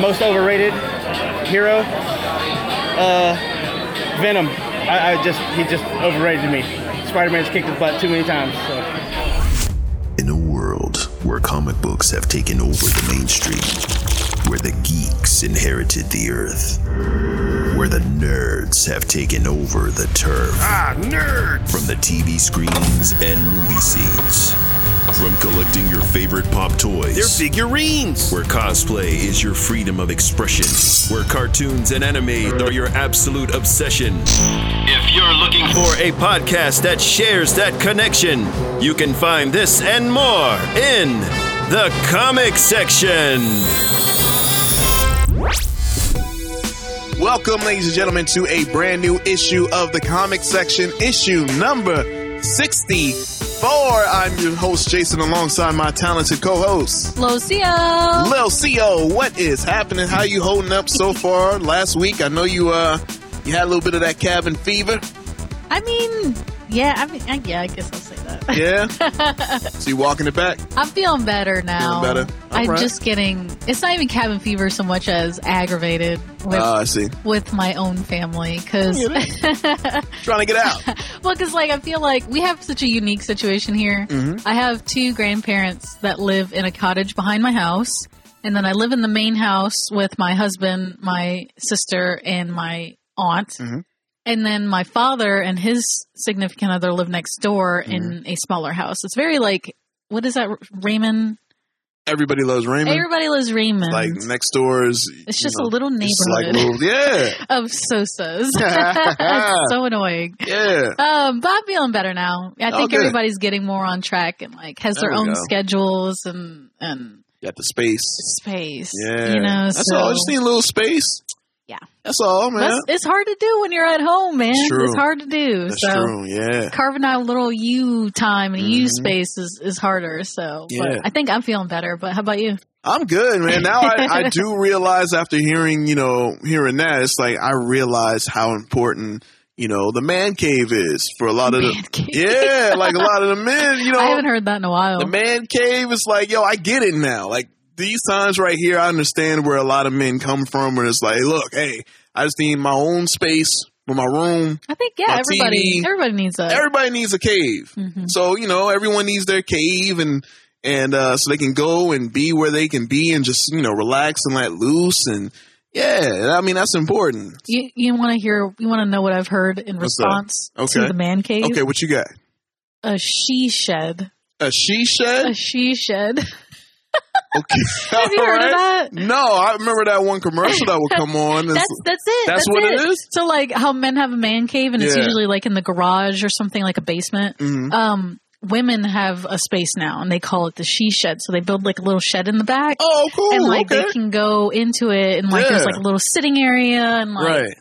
Most overrated hero? Uh, Venom. I, I just he just overrated me. Spider-Man's kicked his butt too many times. So. In a world where comic books have taken over the mainstream, where the geeks inherited the earth, where the nerds have taken over the turf. Ah, nerds! From the TV screens and movie scenes. From collecting your favorite pop toys. They're figurines! Where cosplay is your freedom of expression. Where cartoons and anime are your absolute obsession. If you're looking for a podcast that shares that connection, you can find this and more in the comic section. Welcome, ladies and gentlemen, to a brand new issue of the comic section, issue number 64. I'm your host, Jason, alongside my talented co host, Lucio. Lil Xio. What is happening? How you holding up so far? Last week, I know you uh you had a little bit of that cabin fever. I mean, yeah, I mean, I, yeah, I guess I'll say. Yeah. so you walking it back? I'm feeling better now. Feeling better? I'm Alright. just getting. It's not even cabin fever so much as aggravated with Ah, I see. with my own family because Trying to get out. well, because like I feel like we have such a unique situation here. Mm-hmm. I have two grandparents that live in a cottage behind my house, and then I live in the main house with my husband, my sister, and my aunt. Mhm. And then my father and his significant other live next door in Mm-hmm. a smaller house. It's very like what is that Raymond? Everybody loves Raymond. Everybody loves Raymond. like next door is. it's just know, a little it's like neighborhood little, yeah, of Sosas. so annoying. yeah. Um, but I'm feeling better now. I think Okay. everybody's getting more on track and like has There their own go. schedules and and Got the space. space. Yeah, you know. that's so all. Just need a little space. Yeah. that's all, man. that's, it's hard to do when you're at home, man. It's true. It's hard to do. That's so true. Yeah, carving out a little you time and you Mhm. space is, is harder. So, Yeah. but I think I'm feeling better. But how about you? I'm good, man. Now I, I do realize after hearing, you know, hearing that, it's like I realize how important, you know, the man cave is for a lot of Man the. cave. Yeah, like a lot of the men, you know, I haven't heard that in a while. the man cave is like, yo, I get it now. Like these times right here, I understand where a lot of men come from. Where it's like, look, hey, I just need my own space for my room. I think yeah, everybody TV. everybody needs a. Everybody needs a cave. Mhm. So, you know, everyone needs their cave and and uh so they can go and be where they can be and just, you know, relax and let loose and yeah, I mean that's important. You you want to hear? You want to know what I've heard in response Okay. to the man cave? Okay, what you got? A she shed. A she shed? A she shed. Okay. Have you heard of that? No, I remember that one commercial that would come on. That's that's it. That's what it is? So like how men have a man cave and it's usually like in the garage or something like a basement. Mhm. Um, women have a space now and they call it the she shed. So they build like a little shed in the back. Oh, cool. and like okay. they can go into it and like there's like a little sitting area and like right.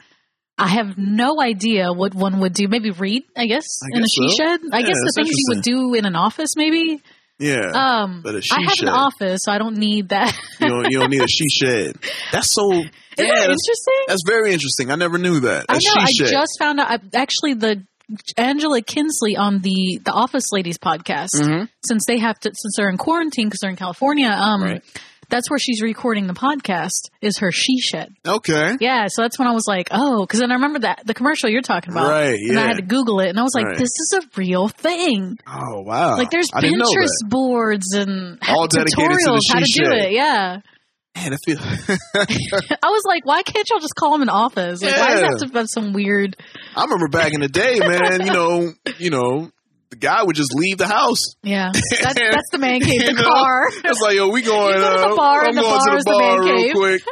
I have no idea what one would do. Maybe read, I guess, I in a guess she so. shed. I Yeah, guess the things you would do in an office, maybe. Yeah. Um, But a she I have shed. an office, so I don't need that. you don't you don't need a she shed. That's so Isn't yeah, that that's, interesting? that's very interesting. I never knew that. A I know. I shed. just found out. I, actually, the Angela Kinsey on the the Office Ladies podcast, Mhm. since they have to, since they're in quarantine because they're in California. Um, Right. That's where she's recording the podcast. Is her she shed? Okay. Yeah. So that's when I was like, oh, because then I remember that the commercial you're talking about, Right, And I had to Google it, and I was like, Right. this is a real thing. Oh wow. Like, there's I Pinterest boards and All dedicated to the tutorials how to do it. Yeah. Man, I feel I was like, why can't y'all just call them an office? Like, why does it have to have some weird? I remember back in the day, man, you know, you know, the guy would just leave the house. Yeah, that's, that's the man cave, the You know? car. It's like, yo, we going, go to the uh, bar I'm and the going bar to the the bar man real cave. quick.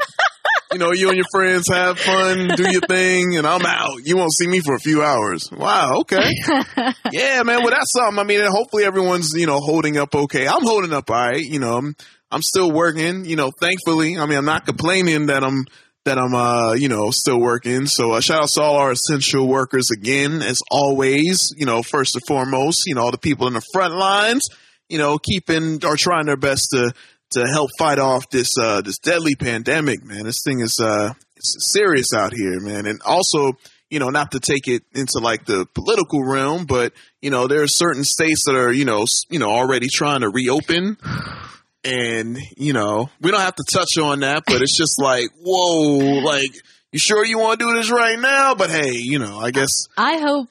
you know, you and your friends have fun, do your thing, and I'm out. You won't see me for a few hours. Wow, okay. yeah, man. Well, that's something. I mean, and hopefully everyone's, you know, holding up okay. I'm holding up all right. You know, I'm, I'm still working, you know, thankfully. I mean, I'm not complaining that I'm, that I'm, uh, you know, still working. So, uh, shout out to all our essential workers again, as always, you know, first and foremost, you know, all the people in the front lines, you know, keeping or trying their best to, to help fight off this, uh, this deadly pandemic, man. This thing is, uh, it's serious out here, man. And also, you know, not to take it into like the political realm, but you know, there are certain states that are, you know, you know, already trying to reopen. And you know we don't have to touch on that, but it's just like whoa, like you sure you want to do this right now? But hey, you know, I guess I hope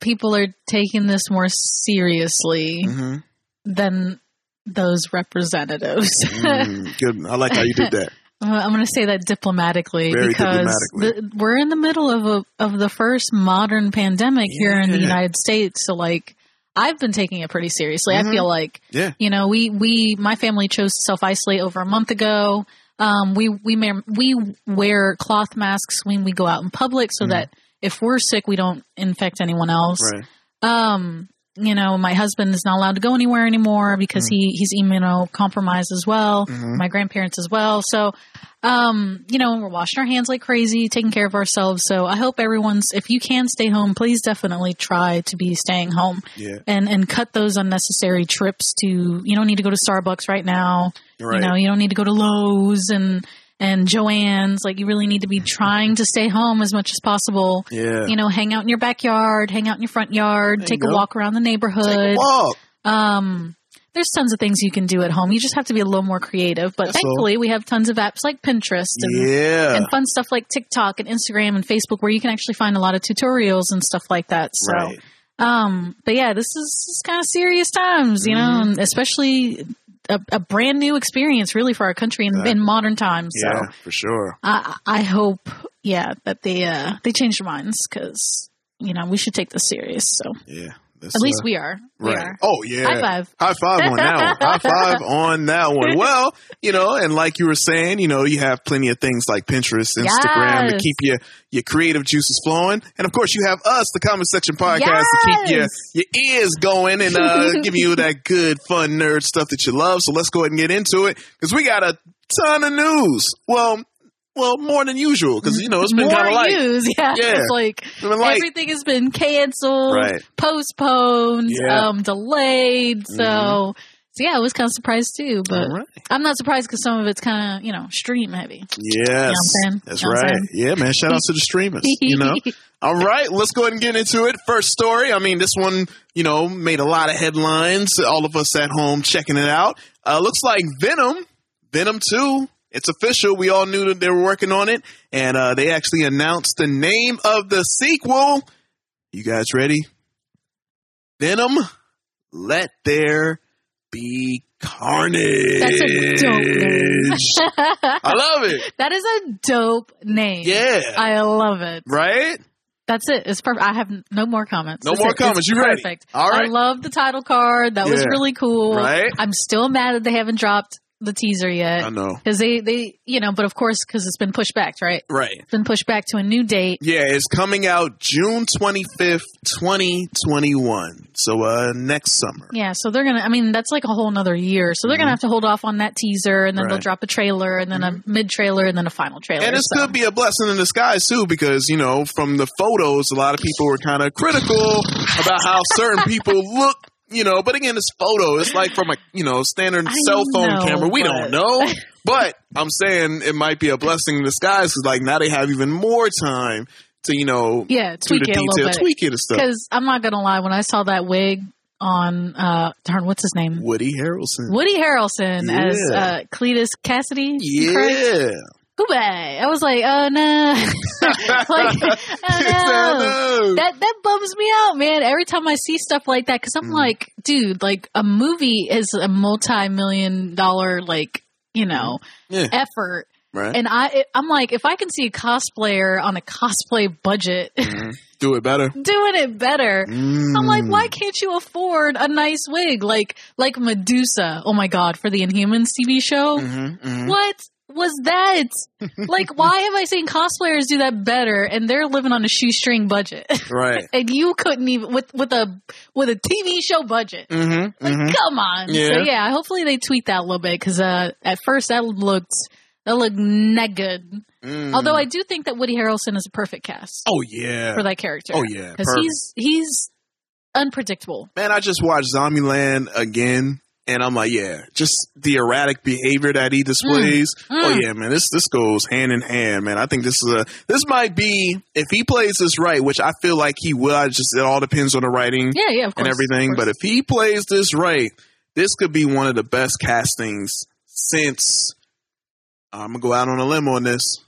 people are taking this more seriously Mhm. than those representatives. Mm, good. I like how you did that. I'm going to say that diplomatically Very because diplomatically. The, we're in the middle of a, of the first modern pandemic here in the United States. So, like, I've been taking it pretty seriously. I feel like, Mm-hmm. Yeah. you know, we we my family chose to self isolate over a month ago. Um, we we we wear cloth masks when we go out in public so that if we're sick, we don't infect anyone else. Mm-hmm. Right. Um, you know, my husband is not allowed to go anywhere anymore because Mm. he he's immunocompromised as well. Mm-hmm. My grandparents as well. So, um, you know, we're washing our hands like crazy, taking care of ourselves. So I hope everyone's, if you can stay home, please definitely try to be staying home Yeah. and and cut those unnecessary trips to. You don't need to go to Starbucks right now. Right. You know, you don't need to go to Lowe's and and Joann's. Like, you really need to be trying to stay home as much as possible Yeah. you know, hang out in your backyard, hang out in your front yard, There take a go. walk around the neighborhood. Walk. Um, there's tons of things you can do at home. You just have to be a little more creative. But That's all. thankfully, we have tons of apps like Pinterest and, Yeah. and fun stuff like TikTok and Instagram and Facebook where you can actually find a lot of tutorials and stuff like that. So, Right. um, but yeah, this is, is kind of serious times, you know, Mm-hmm. and especially a, a brand new experience really for our country in, in modern times. So Yeah, for sure. I, I hope, yeah, that they uh, they change their minds because you know we should take this serious. So Yeah. That's, at least uh, we are. We Right. are. Oh yeah. High five. High five on that one. High five on that one. Well, you know, and like you were saying, you know, you have plenty of things like Pinterest, Instagram to keep your your creative juices flowing, and of course, you have us, the Comic Section Podcast, to keep your your ears going and uh, give you that good, fun nerd stuff that you love. So let's go ahead and get into it because we got a ton of news. Well, well, more than usual because you know it's been kind of like news, yeah. Yeah. It's like, It's like- everything has been canceled, Right. postponed, Yeah. Mm-hmm. um, delayed. So, so yeah, I was kind of surprised too. But right. I'm not surprised because some of it's kind of you know stream heavy. Yes, saying? that's You know right. Yeah, man. Shout out to the streamers. You know. All right, let's go ahead and get into it. First story. I mean, this one, you know, made a lot of headlines. All of us at home checking it out. Uh, looks like Venom, Venom Two. It's official. We all knew that they were working on it, and uh, they actually announced the name of the sequel. You guys ready? Venom. Let there be carnage. That's a dope name. I love it. that is a dope name. Yeah. I love it. right? That's it. It's perfect. I have no more comments. No That's more it. comments. You ready? perfect. All right. I love the title card. That was really cool. Right? I'm still mad that they haven't dropped the teaser yet. I know. Because they, they, you know, but of course, because it's been pushed back, right? Right. It's been pushed back to a new date. Yeah, it's coming out June 25th, 2021. So uh next summer. Yeah, so they're gonna. I mean, that's like a whole nother year. So they're gonna have to hold off on that teaser, and then they'll Mm-hmm. Right. Mm-hmm. drop a trailer, and then a mid trailer, and then a final trailer. And this so. could be a blessing in disguise too, because you know, from the photos, a lot of people were kind of critical about how certain people look. You know, but again, it's photo. It's like from a you know standard I cell phone know, camera. We but- don't know, but I'm saying it might be a blessing in disguise because like now they have even more time to you know yeah, tweak the it a little bit. tweak it and stuff. Because I'm not gonna lie, when I saw that wig on, uh, darn, what's his name? Woody Harrelson. Woody Harrelson as uh, Cletus Kasady. Yeah. Correct? Goodbye. I was like, oh no, like, oh no. That that bums me out, man. Every time I see stuff like that, because I'm Mm. like, dude, like a movie is a multi-million dollar, like you know, Yeah. effort. right. And I, I'm like, if I can see a cosplayer on a cosplay budget Do it better. doing it better, I'm like, Mm. why can't you afford a nice wig like like Medusa? Oh my god, for the Inhumans TV show. Mm-hmm, What was that? like, why have I seen cosplayers do that better and they're living on a shoestring budget? Right. and you couldn't even with with a with a TV show budget. Mm-hmm. Like, come on. So Yeah. yeah, hopefully they tweak that a little bit because uh, at first that looked that looked not good. Although I do think that Woody Harrelson is a perfect cast Mm. Oh yeah. for that character. Oh, yeah. because he's he's unpredictable. Man, I just watched Zombieland again, and I'm like, yeah, just the erratic behavior that he displays. Mm. Oh yeah, man, this this goes hand in hand, man. I think this is a this might be if he plays this right, which I feel like he will. I just it all depends on the writing Yeah, yeah, course, and everything. But if he plays this right. this could be one of the best castings since I'm gonna go out on a limb on this,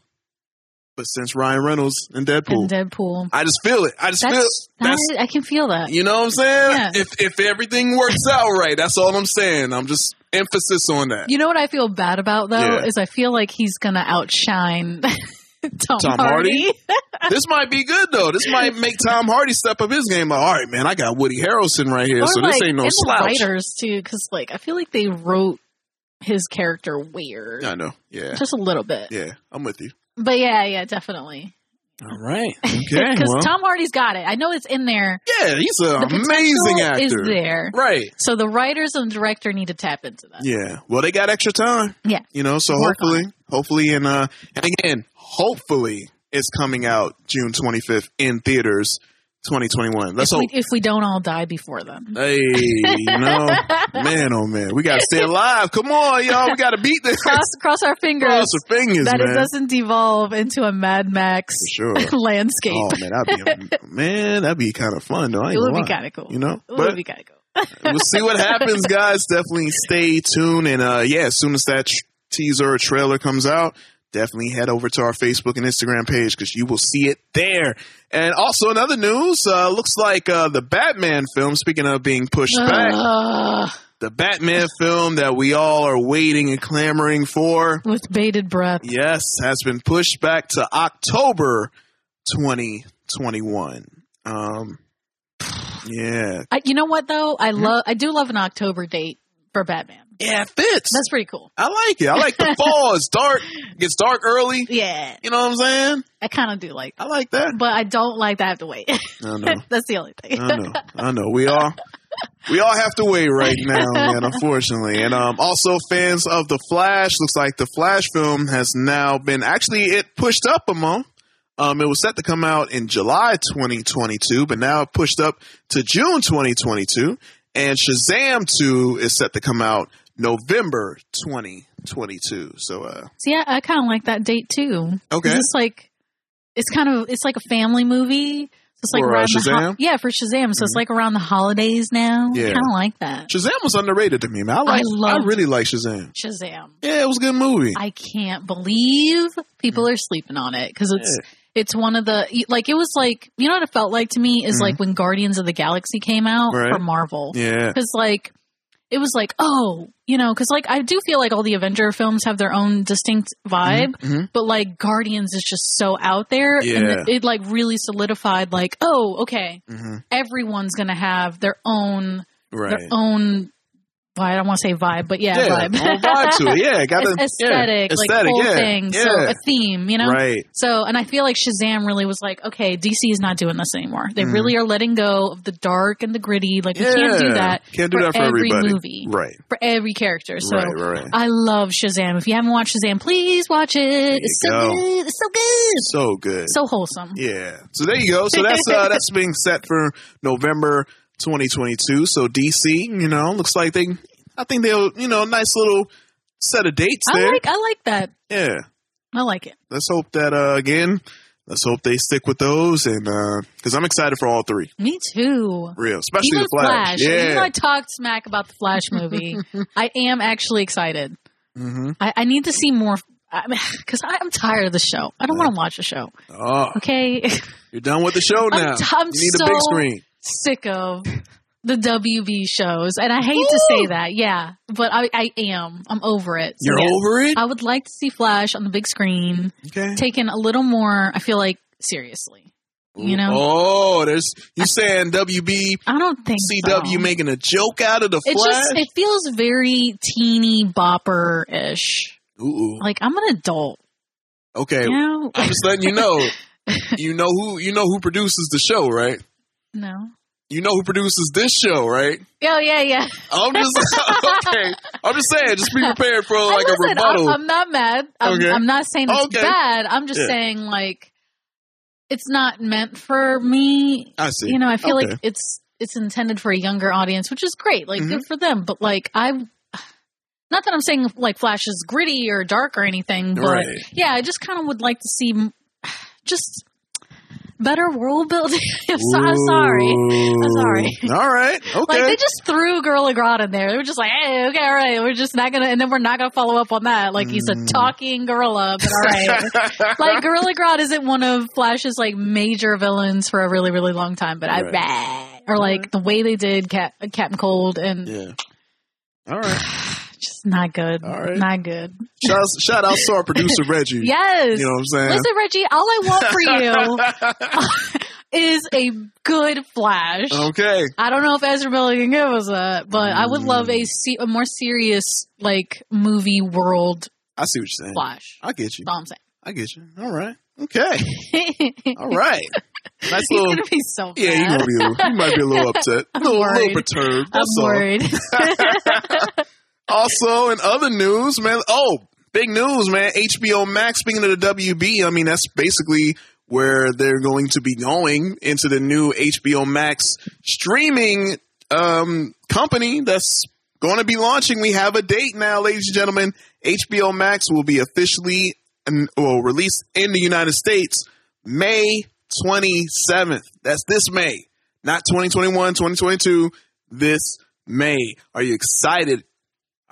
but since Ryan Reynolds and Deadpool, And Deadpool. I just feel it. I just feel That's, that's I, I can feel that. you know what I'm saying. Yeah. If if everything works out right, that's all I'm saying. I'm just emphasis on that. You know what I feel bad about though Yeah. is I feel like he's gonna outshine Tom, Tom Hardy. Hardy? this might be good though. This might make Tom Hardy step up his game. Like, all right, man, I got Woody Harrelson right here, Or so like, this ain't no slouch. writers too, because like I feel like they wrote his character weird, I know. Yeah, just a little bit. yeah, I'm with you. But yeah, yeah, definitely. All right. Okay. Because well, Tom Hardy's got it. I know it's in there. yeah, he's an amazing actor. is there. Right. So the writers and director need to tap into that. Yeah. Well, they got extra time. Yeah. You know, so Work on hopefully, hopefully, and uh, and again, hopefully, it's coming out June 25th in theaters, 2021. Let's if, hope. we, if we don't all die before then. Hey, you know, man, oh man, we gotta stay alive. Come on, y'all, we gotta beat this. Cross, cross our fingers Cross our fingers, that man. it doesn't devolve into a Mad Max sure. landscape. Oh man, that'd be man, that'd be kind of fun though. It would be kind of cool. You know, it would be kind of cool. we'll see what happens, guys. Definitely stay tuned, and uh, yeah, as soon as that teaser or trailer comes out, definitely head over to our Facebook and Instagram page because you will see it there. And also, another news uh, looks like uh, the Batman film. Speaking of being pushed back, the Batman film that we all are waiting and clamoring for, with bated breath. yes, has been pushed back to October 2021. Um, yeah, I, you know what though? I love. I do love an October date for Batman. Yeah, it fits. That's pretty cool. I like it. I like the fall. It's dark. It gets dark early. Yeah, You know what I'm saying? I kind of do like, I like that. but I don't like that I have to wait. I know. That's the only thing. I know. I know. We all we all have to wait right now, man, unfortunately. And um also fans of the Flash, looks like the Flash film has now been actually it pushed up a month. Um it was set to come out in July 2022, but now it pushed up to June 2022. And Shazam 2 is set to come out November 2022. So uh See, I, I kind of like that date too. okay. It's like it's kind of it's like a family movie. So it's like For, uh, around the ho- Shazam? yeah, for Shazam. So it's like around the holidays now. Yeah. kind of like that. Shazam was underrated to me, man. I like I, love- really like Shazam. Shazam. Yeah, it was a good movie. I can't believe people are sleeping on it because it's it's one of the like it was like you know what it felt like to me is like when Guardians of the Galaxy came out Mm-hmm. Right. for Marvel yeah. because like it was like oh you know because like I do feel like all the Avenger films have their own distinct vibe Mhm. but like Guardians is just so out there and it, it like really solidified like oh okay hmm everyone's gonna have their own Right. their own well, I don't want to say vibe but yeah, yeah, vibe vibe to it. Yeah, got a aesthetic, yeah, like aesthetic, whole yeah, thing. Yeah. So a theme, you know. Right. So, and I feel like Shazam really was like, okay, DC is not doing this anymore. They Mhm. really are letting go of the dark and the gritty. Like we can't do that Can't do for that for every everybody. movie. Right. for every character. So right. Right. I love Shazam. If you haven't watched Shazam, please watch it. It's so go. good. It's so good. So good. So wholesome. yeah. So there you go. So that's uh, that's being set for November 2022. So DC, you know, looks like they. I think they'll, you know, nice little set of dates I there. like I like that. yeah. I like it. Let's hope that uh, again. Let's hope they stick with those, and because I'm excited for all three, Me too. real, especially Even the Flash. Even Yeah. though I talked smack about the Flash movie, I am actually excited. hmm I, I need to see more because I'm tired of the show. I don't want to watch the show. Oh, Okay, you're done with the show I'm now. t- I'm you need so a big screen. sick of the WB shows, and I hate to say that. Yeah, but I, I am. I'm over it. So You're yes, over it. I would like to see Flash on the big screen, Okay. taken a little more. I feel like seriously. You know, Oh, there's you saying WB I don't think CW so. making a joke out of the It Flash? just it feels very teeny bopper ish. Ooh, Like I'm an adult. okay. You know? I'm just letting you know. you know who you know who produces the show, right? no. You know who produces this show, right? Oh yeah, yeah. I'm just okay. I'm just saying, just be prepared for like a rebuttal. I'm, I'm not mad. I'm, Okay. I'm not saying it's Okay. bad. I'm just Yeah. saying like it's not meant for me. I see. You know, I feel Okay. like it's it's intended for a younger audience, which is great. Like Mm-hmm. good for them. But like I not that I'm saying like Flash is gritty or dark or anything, but Right. yeah, I just kind of would like to see just better world building. I'm, so, I'm sorry. I'm sorry. All right. Okay. Like they just threw Gorilla Grodd in there. They were just like, hey, okay, all right, we're just not gonna, and then we're not gonna follow up on that. Like he's a Mm. talking gorilla, but all right. like Gorilla Grodd isn't one of Flash's like major villains for a really, really long time. But I, Right. or like the way they did Cat, Captain Cold, and yeah. All right. not good. All right. Not good. Shout out, shout out to our producer Reggie. Yes. You know what I'm saying? Listen, Reggie, all I want for you is a good Flash. okay. I don't know if Ezra Miller can give us that, but I would love Mm. a, se- a more serious like movie world I see what you're saying. Flash. I get you. That's all I'm saying. I get you. All right. Okay. All right. Nice He's little. gonna be so Yeah, you gonna be. A little, you might be a little upset. A little, little perturbed. I'm That's all. worried. Also, in other news, man. Oh, big news, man. HBO Max. Speaking of the WB, I mean that's basically where they're going to be going into the new HBO Max streaming um, company that's going to be launching. We have a date now, ladies and gentlemen. HBO Max will be officially um, well released in the United States May 27th. That's this May, not 2021, 2022. This May. Are you excited?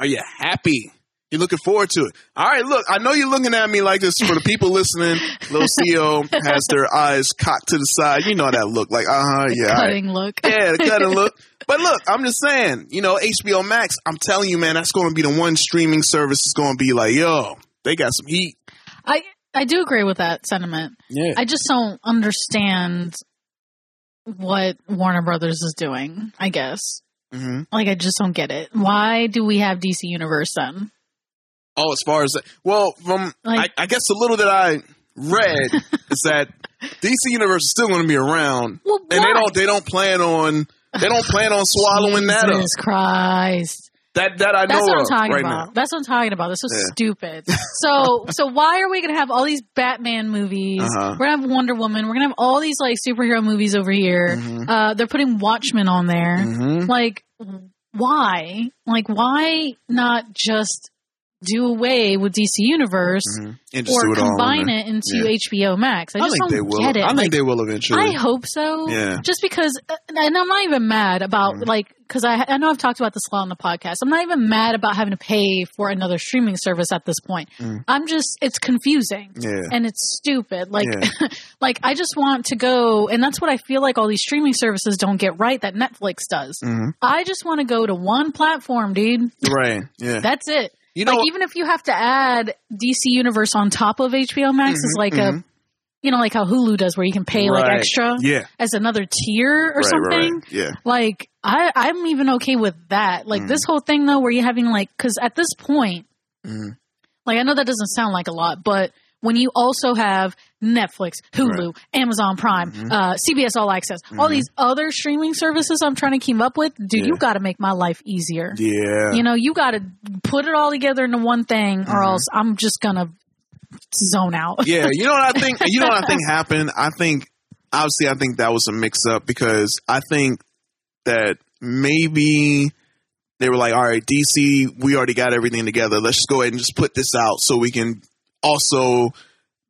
Are you happy? You're looking forward to it. All right, look, I know you're looking at me like this for the people listening. Little Xio has their eyes cocked to the side. You know that look like, uh huh, yeah. all right. Cutting look. Yeah, the cut and look. But look, I'm just saying, you know, HBO Max, I'm telling you, man, that's going to be the one streaming service that's going to be like, yo, they got some heat. I I do agree with that sentiment. Yeah. I just don't understand what Warner Brothers is doing. I guess. Hmm Like I just don't get it. Why do we have DC Universe then? Oh, as far as, well, from, Like- I, I guess a little that I read is that DC Universe is still going to be around. Well, and they don't, they don't plan on, they don't plan on swallowing that up. Jesus Christ. That, that I know That's what I'm talking right about. now. That's what I'm talking about. This is Yeah. stupid. So, so why are we gonna have all these Batman movies? Uh-huh. We're gonna have Wonder Woman. We're gonna have all these like superhero movies over here. Mhm. Uh, they're putting Watchmen on there. Mhm. Like, why? Like, why not just do away with DC Universe Mhm. And just or it combine there. it into Yeah. HBO Max? I I just think don't they will. get it. I think Like, they will eventually. I hope so. Yeah. Just because, uh, and I'm not even mad about Mm. like, because I I know I've talked about this a lot on the podcast. I'm not even mad about having to pay for another streaming service at this point. Mm. I'm just it's confusing yeah. and it's stupid. Like, Yeah. like I just want to go, and that's what I feel like all these streaming services don't get right that Netflix does. Mhm. I just want to go to one platform, dude. Right. Yeah. That's it. You know, like even if you have to add DC Universe on top of HBO Max, is Mhm, like mhm. a, you know, like how Hulu does, where you can pay like extra yeah. as another tier or right, something. Right, right. Yeah. Like I, I'm even okay with that. Like Mm. this whole thing though, where you're having like, because at this point, Mhm. like I know that doesn't sound like a lot, but when you also have Netflix, Hulu, Amazon Prime, Mhm. uh, CBS All Access, all Mhm. these other streaming services I'm trying to keep up with, dude, Yeah. you got to make my life easier. Yeah. You know, you got to put it all together into one thing, or Mhm. else I'm just gonna zone out. yeah. You know what I think? You know what I think happened? I think obviously I think that was a mix up because I think that maybe they were like, all right, DC, we already got everything together. Let's just go ahead and just put this out so we can also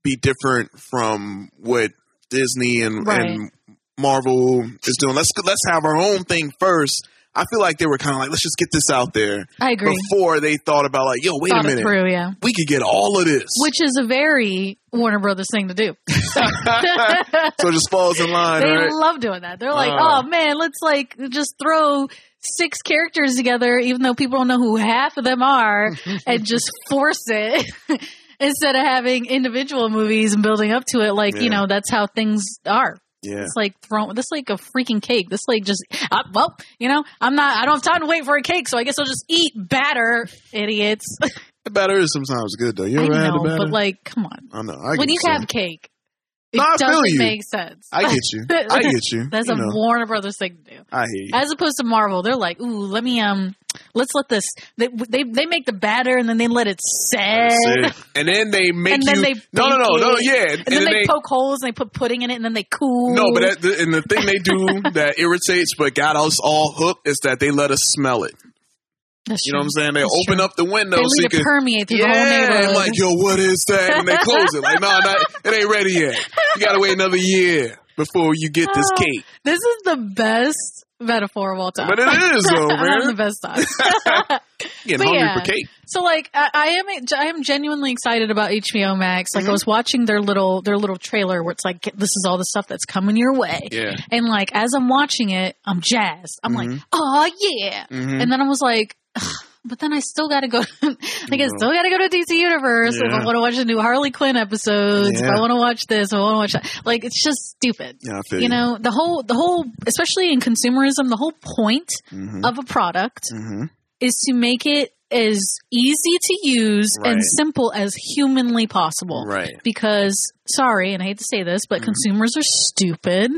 be different from what Disney and, Right. and Marvel is doing. Let's let's have our own thing first. I feel like they were kind of like, let's just get this out there I agree. before they thought about like, yo, wait Thought a minute, through, yeah. we could get all of this. Which is a very Warner Brothers thing to do. so it just falls in line, they right? love doing that. They're like, Uh. oh man, let's like just throw six characters together, even though people don't know who half of them are, and just force it instead of having individual movies and building up to it. Like Yeah. you know, that's how things are. Yeah. It's like throwing this like a freaking cake. This like just uh, well, you know, I'm not. I don't have time to wait for a cake, so I guess I'll just eat batter, idiots. The batter is sometimes good though. You I ever had the know, batter? but like, come on. I know. I when you have cake, it No, I doesn't make sense. I get you. I get you. That's you a know. Warner Brothers thing to do. I hear you. As opposed to Marvel, they're like, "Ooh, let me um, let's let this." They they, they make the batter and then they let it set, And then they make and you. then they no, no, no, no. Yeah, and, then they, poke holes and they put pudding in it and then they cool. No, but that, the, and the thing they do that irritates but got us all hooked is that they let us smell it. That's You know what I'm saying? They That's open true. up the window They so you can. permeate through the whole Yeah, neighborhood. I'm like, yo, what is that? And they close it. Like, no, not, it ain't ready yet. You gotta wait another year before you get this Oh. cake. This is the best metaphor of all time. But it is, though, man. the best time. Getting hungry yeah. for cake. So like I, I am I am genuinely excited about HBO Max. Like Mhm. I was watching their little their little trailer where it's like this is all the stuff that's coming your way. Yeah. And like as I'm watching it, I'm jazzed. I'm like, Mhm. oh yeah. Mhm. And then I was like, "Ugh, but then I still got to go. like I still got to go to DC Universe if I want to watch the new Harley Quinn episodes. If I want to watch this, if I want to watch that. Like it's just stupid. yeah, feel You know the whole the whole especially in consumerism, the whole point Mhm. of a product Mhm. is to make it as easy to use and simple as humanly possible. Right. Because, sorry, and I hate to say this, but Mhm. consumers are stupid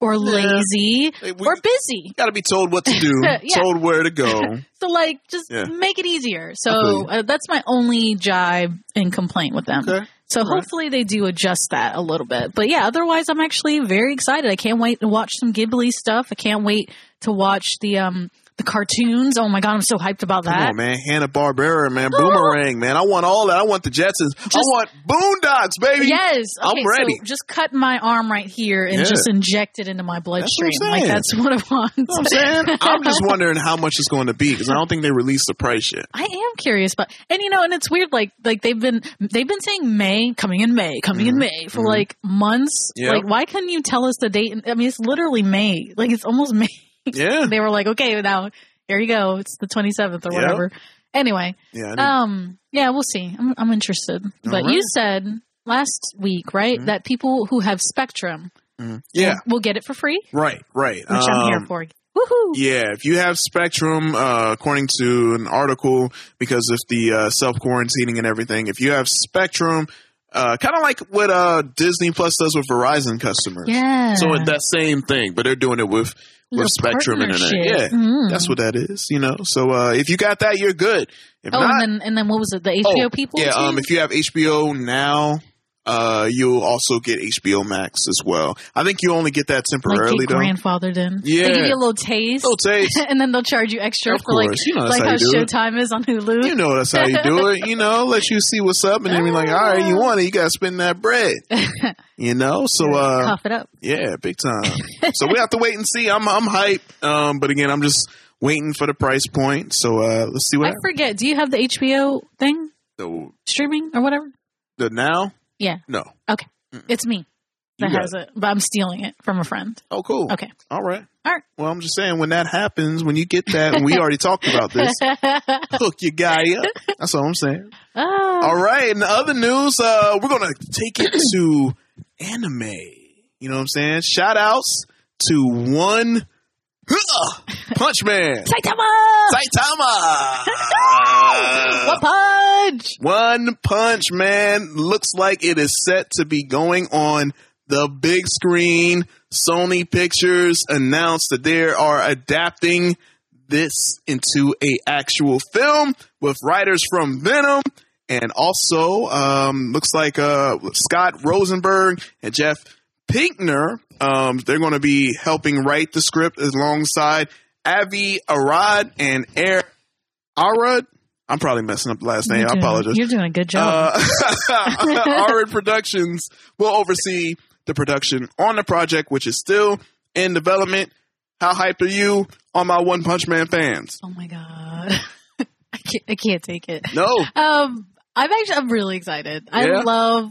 or lazy Hey, we- or busy. Got to be told what to do, Yeah. told where to go. So, like, just Yeah. make it easier. So, uh, that's my only jibe and complaint with them. Okay. So, All right. hopefully, they do adjust that a little bit. But yeah, otherwise, I'm actually very excited. I can't wait to watch some Ghibli stuff. I can't wait to watch the, um, the cartoons. Oh my god, I'm so hyped about Come that. on, man. Hanna Barbera, man. Boomerang, man. I want all that. I want the Jetsons. I want Boondocks, baby. Yes. I'm ready. So just cut my arm right here and Yeah. just inject it into my bloodstream. Like that's what I want. You know what I'm saying? I'm just wondering how much it's going to be because I don't think they released the price yet. I am curious, but and you know, and it's weird. Like, like they've been they've been saying May, coming in May, coming in May for Mhm. like months. Yep. Like, why couldn't you tell us the date? I mean, it's literally May. Like, it's almost May. Yeah. they were like, okay, now here you go. It's the twenty seventh or Yep. whatever. Anyway, Yeah. Um, yeah, we'll see. I'm I'm interested. But you said last week, right, Mhm. that people who have Spectrum, Mhm. Yeah. will, will get it for free. Right. Right. which I'm here Um, for. Woohoo! Yeah, if you have Spectrum, uh, according to an article, because of the uh, self quarantining and everything, if you have Spectrum, uh, kind of like what uh, Disney Plus does with Verizon customers. Yeah. So it's that same thing, but they're doing it with Little Spectrum Internet. Yeah, Mm. that's what that is. You know, so uh, if you got that, you're good. If Oh, not, and then and then what was it? The HBO oh, people. yeah. too? Um, if you have HBO now. Uh, you'll also get HBO Max as well. I think you only get that like temporarily get though. grandfathered in. Yeah. They give you a little taste. Little taste. and then they'll charge you extra Of for like course. You know like how how. Showtime is on Hulu. You know that's how you do it. You know, let you see what's up, and then be like, all right, you want it, you gotta spend that bread. You know, so uh, Cough it up. yeah, big time. so we have to wait and see. I'm I'm hyped, um, but again, I'm just waiting for the price point. So uh, let's see what I forget. Do you have the HBO thing the, streaming or whatever? the now. Yeah. No. Okay. It's me that has it, but I'm stealing it from a friend. Oh, cool. Okay. All right. All right. Well, I'm just saying when that happens, when you get that, and we already talked about this, hook your guy up. That's all I'm saying. oh, All right. In the other news, uh, we're gonna take it to anime. You know what I'm saying? Shout outs to one Punch Man. Saitama! Saitama. One punch? One Punch Man looks like it is set to be going on the big screen. Sony Pictures announced that they are adapting this into a actual film with writers from Venom and also um, looks like uh, Scott Rosenberg and Jeff Pinkner. Um, they're going to be helping write the script alongside Avi Arad and Ari Arad. I'm probably messing up the last name. You're I apologize. You're doing a good job. Uh, Arad Productions will oversee the production on the project, which is still in development. How hyped are you on my One Punch Man fans? oh my god, I can't, I can't take it. No. Um, I'm actually I'm really excited. I love,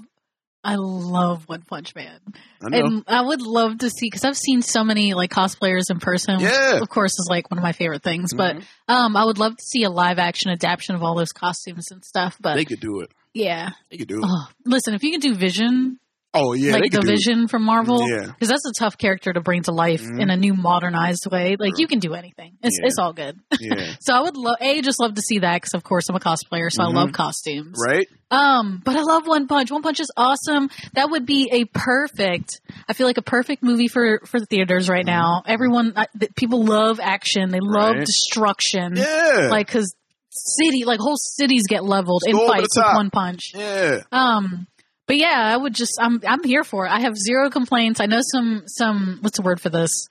I love One Punch Man, I know. and I would love to see because I've seen so many like cosplayers in person. which, Yeah. of course, is like one of my favorite things. But Mhm. um, I would love to see a live action adaptation of all those costumes and stuff. But they could do it. yeah, They could do it. oh, listen, if you can do Vision, Oh yeah, like the do it. Vision from Marvel, Yeah. because that's a tough character to bring to life Mhm. in a new modernized way. Like you can do anything. It's Yeah. it's all good. Yeah. So I would love a just love to see that because of course I'm a cosplayer, so Mhm. I love costumes. right? Um, but I love One Punch. One Punch is awesome. That would be a perfect. I feel like a perfect movie for for the theaters right now. Everyone, I, th- people love action. They love Mm-hmm. Right. destruction. Yeah. Like because city, like whole cities get leveled in Go over the fights with. One Punch. yeah. Um, but yeah, I would just I'm I'm here for it. I have zero complaints. I know some some what's the word for this?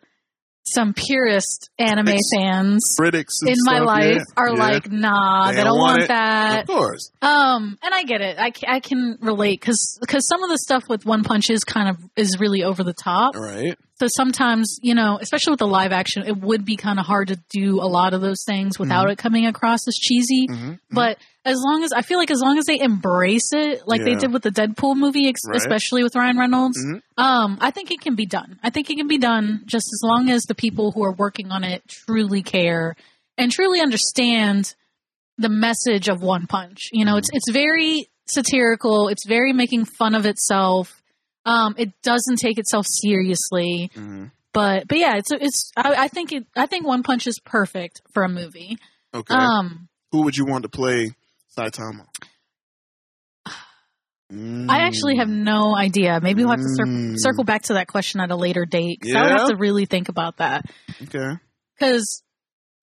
some purist anime Critics. fans Critics in my stuff, life yeah, are yeah. like, nah, They they, don't don't want want that. of course. Um, and I get it. I, I can relate because because some of the stuff with One Punch is kind of is really over the top. Right. So sometimes, you know, especially with the live action, it would be kind of hard to do a lot of those things without Mm-hmm. it coming across as cheesy. But as long as I feel like as long as they embrace it, like they did with the Deadpool movie, ex- Right. especially with Ryan Reynolds, Mhm. um, I think it can be done. I think it can be done just as long as the people who are working on it truly care and truly understand the message of One Punch. You know, it's it's very satirical. It's very making fun of itself. Um, it doesn't take itself seriously, Mhm. but but yeah, it's it's. I, I think it. I think One Punch is perfect for a movie. Okay. Um, Who would you want to play Saitama? Mm. I actually have no idea. Maybe we'll have to cir- Mm. circle back to that question at a later date. 'cause I would have to really think about that. Okay. because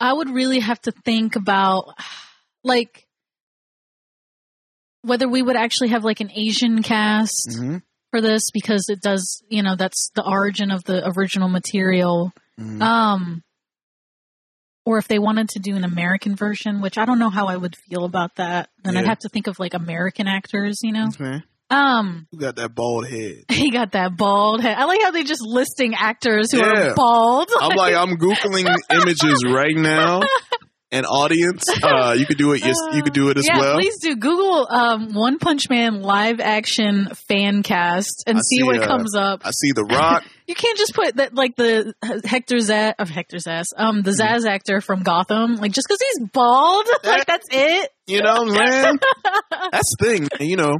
I would really have to think about like whether we would actually have like an Asian cast hmm for this because it does, you know, that's the origin of the original material. Mhm. Um, or if they wanted to do an American version, which I don't know how I would feel about that. Then I'd have to think of like American actors, you know. Okay. Um, Who got that bald head? he got that bald head. I like how they just listing actors who Yeah. are bald. I'm like, I'm googling images right now. And audience, uh, you could do it. Yes, you could do it as yeah, well. please do. Google um, One Punch Man live action fan cast and see, see, what uh, comes up. I see The Rock. You can't just put that like the Hector Zsasz of Hector's ass, um, the Mm-hmm. Zsasz actor from Gotham, like just because he's bald, like that's it. You know what I'm saying? That's the thing. You know,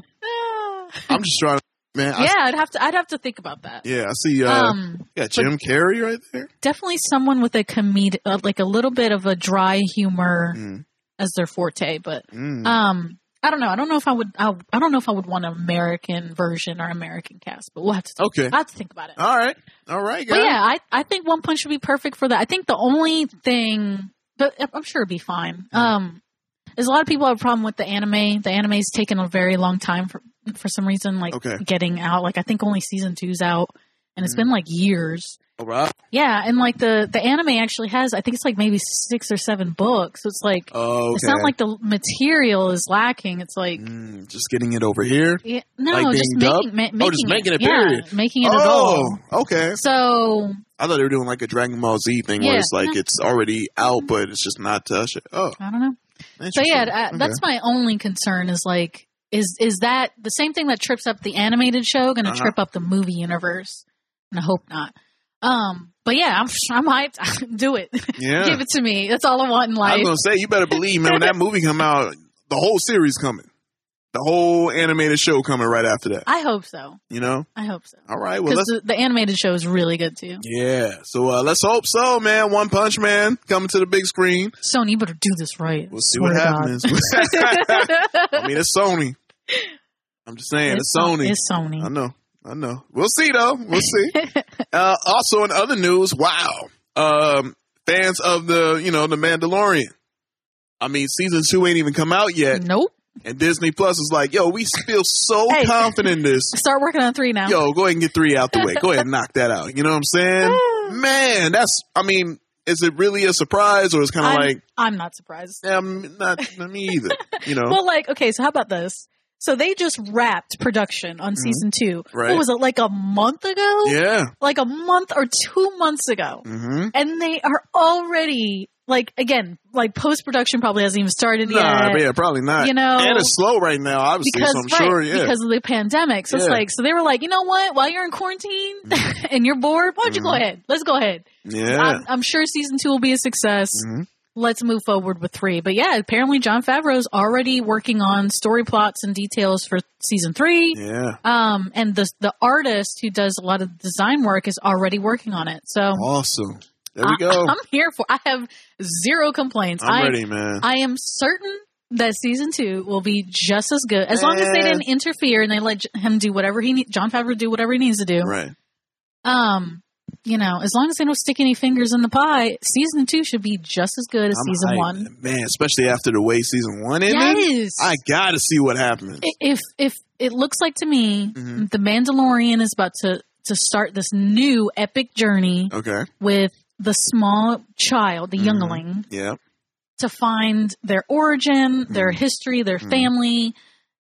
I'm just trying. to Man, yeah, I'd have to. I'd have to think about that. yeah. I see. Uh, Um, got Jim Carrey right there. definitely someone with a comedic, uh, like a little bit of a dry humor Mm. as their forte, but Mm. um. I don't know. I don't know if I would. I, I don't know if I would want an American version or American cast, but we'll have to. Think, Okay. I have to think about it. All right. All right, guys. But yeah, I, I think One Punch would be perfect for that. I think the only thing, but I'm sure it'd be fine. Um, there's a lot of people have a problem with the anime. The anime's taken a very long time for for some reason, like Okay. getting out. Like I think only season two's out, and it's been like years. All right. Yeah, and like the the anime actually has, I think it's like maybe six or seven books. So it's like Oh, okay. it's not like the material is lacking. It's like. Mm, just getting it over here. Yeah, no, Like just making, ma- making Oh, just making it, Yeah, period. making it Oh, okay. So I thought they were doing like a Dragon Ball Z thing where it's like it's already out, but it's just not touched. Oh, I don't know. So yeah, Okay. that's my only concern is like is is that the same thing that trips up the animated show going to Uh-huh. trip up the movie universe? And I hope not. Um, but yeah, I'm I'm hyped. Do it. yeah. Give it to me. That's all I want in life. I was gonna say you better believe, man. When that movie come out, the whole series coming, the whole animated show coming right after that. I hope so. You know. I hope so. All right. Well, the, the animated show is really good too. Yeah. So uh, let's hope so, man. One Punch Man coming to the big screen. Sony, you better do this right. We'll see what happens. I mean, it's Sony. I'm just saying, it's, Sony. It's Sony. I know. I know. We'll see though. We'll see. uh, also in other news, wow. Um, fans of the, you know, the Mandalorian. I mean, season two ain't even come out yet. Nope. And Disney Plus is like, yo, we feel so Hey. confident in this. Start working on three now. Yo, go ahead and get three out the way. Go ahead and knock that out. You know what I'm saying? Man, that's, I mean, is it really a surprise or is kind of like, I'm not surprised. yeah, I'm not, me either. You know? Well, like, okay, so how about this? So they just wrapped production on season two. Mm-hmm. Right. What was it, like a month ago? yeah. Like a month or two months ago. hmm And they are already, like, again, like post production probably hasn't even started Nah, yet. yeah, probably not. You know, and it's slow right now, obviously. because, so I'm right, sure, yeah. because of the pandemic. So it's like, so they were like, you know what? While you're in quarantine and you're bored, why don't you go ahead? Let's go ahead. Mm-hmm. yeah. I'm, I'm sure season two will be a success. Mhm. Let's move forward with three. But yeah, apparently Jon Favreau's already working on story plots and details for season three. yeah. Um, and the the artist who does a lot of design work is already working on it. So Awesome. There we I, go. I'm here for. I have zero complaints. I'm I, ready, man. I am certain that season two will be just as good as long as they didn't interfere and they let him do whatever he need, Jon Favreau do whatever he needs to do. right. Um, you know, as long as they don't stick any fingers in the pie, season two should be just as good as I'm season hyped, one. Man, especially after the way season one ended. Yes. I gotta see what happens. If if it looks like to me, Mhm. the Mandalorian is about to to start this new epic journey Okay. with the small child, the Mhm. youngling, Yeah. to find their origin, their Mhm. history, their Mhm. family.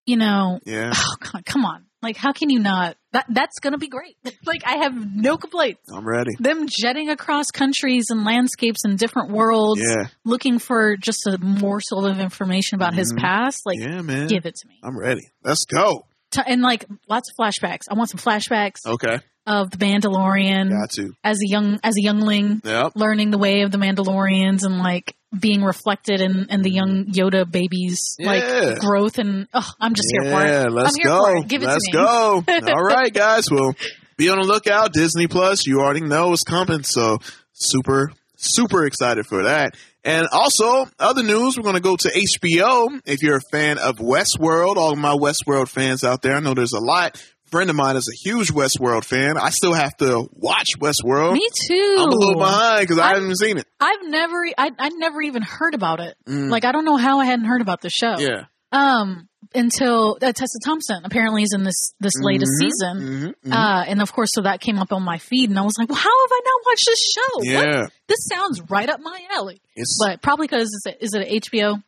You know, Yeah. oh, come, come on. Like, how can you not? That that's gonna be great. like, I have no complaints. I'm ready. Them jetting across countries and landscapes and different worlds, Yeah. looking for just a morsel of information about his Mhm. past. Like, yeah, man. give it to me. I'm ready. Let's go. T- and like lots of flashbacks. I want some flashbacks Okay. Of the Mandalorian Got to. as a young as a youngling, Yep. learning the way of the Mandalorians and like being reflected in, in the young mm-hmm. Yoda babies Yeah. like growth and oh, I'm just here for it. Yeah, let's I'm here go. for it. Give it let's to me. go. All right, guys. Well, be on the lookout. Disney Plus, you already know is coming. So super, super excited for that. And also, other news, we're going to go to HBO. If you're a fan of Westworld, all of my Westworld fans out there, I know there's a lot. Friend of mine is a huge Westworld fan. I still have to watch Westworld. Me too. I'm a little behind because I haven't seen it. I've never I I never even heard about it. Mm. Like I don't know how I hadn't heard about the show. Yeah. Um until uh, Tessa Thompson apparently is in this this latest Mhm, season. mhm, mhm. Uh, and of course, so that came up on my feed, and I was like, "Well, how have I not watched this show? What? yeah. This sounds right up my alley." It's But probably because is it, is it an HBO.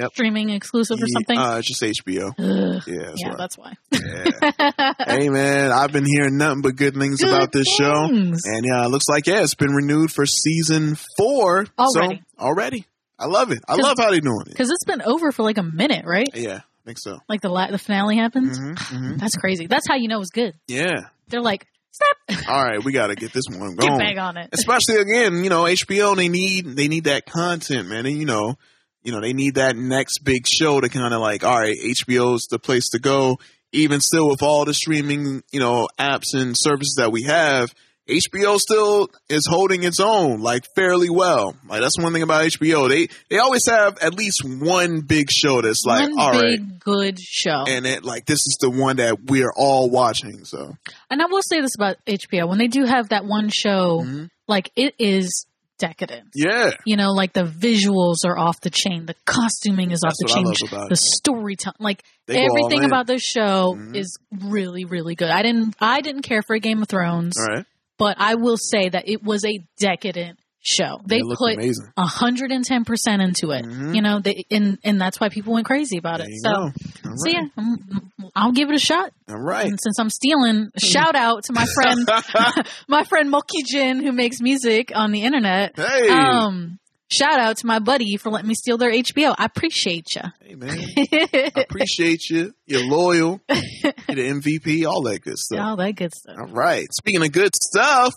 Yep. streaming exclusive or something? Uh, it's just HBO. Ugh. Yeah, that's yeah, right. that's why. Yeah. hey man, I've been hearing nothing but good things Good about this show. And yeah, it looks like yeah, it's been renewed for season four. Already. So, already. I love it. I love how they're doing it. Because it's been over for like a minute, right? Yeah, I think so. Like the la- the finale happens. Mhm, mhm. That's crazy. That's how you know it's good. Yeah. They're like, "Stop, All right, we got to get this one get going. back on it." Especially again, you know, HBO they need they need that content, man. And you know, you know, they need that next big show to kind of like, all right, HBO's the place to go. Even still with all the streaming, you know, apps and services that we have, HBO still is holding its own like fairly well. Like that's one thing about HBO. They they always have at least one big show that's like, One all right, big good show. and it like this is the one that we're all watching. So And I will say this about HBO: when they do have that one show, Mhm. like it is decadent. yeah, You know, like the visuals are off the chain, the costuming is That's off the chain, the storytelling, like They everything about this show Mhm. is really, really good. I didn't, I didn't care for Game of Thrones, all right. but I will say that it was a decadent show. They put hundred and ten percent into it. Mhm. You know, they, and and that's why people went crazy about it. So. So yeah, I'm- I'll give it a shot. All right. And since I'm stealing, shout out to my friend, my friend Moki Jin, who makes music on the internet. Hey. Um, shout out to my buddy for letting me steal their HBO. I appreciate you. hey, man. I appreciate you. You're loyal. You're the MVP, all that good stuff. All that good stuff. All right. Speaking of good stuff,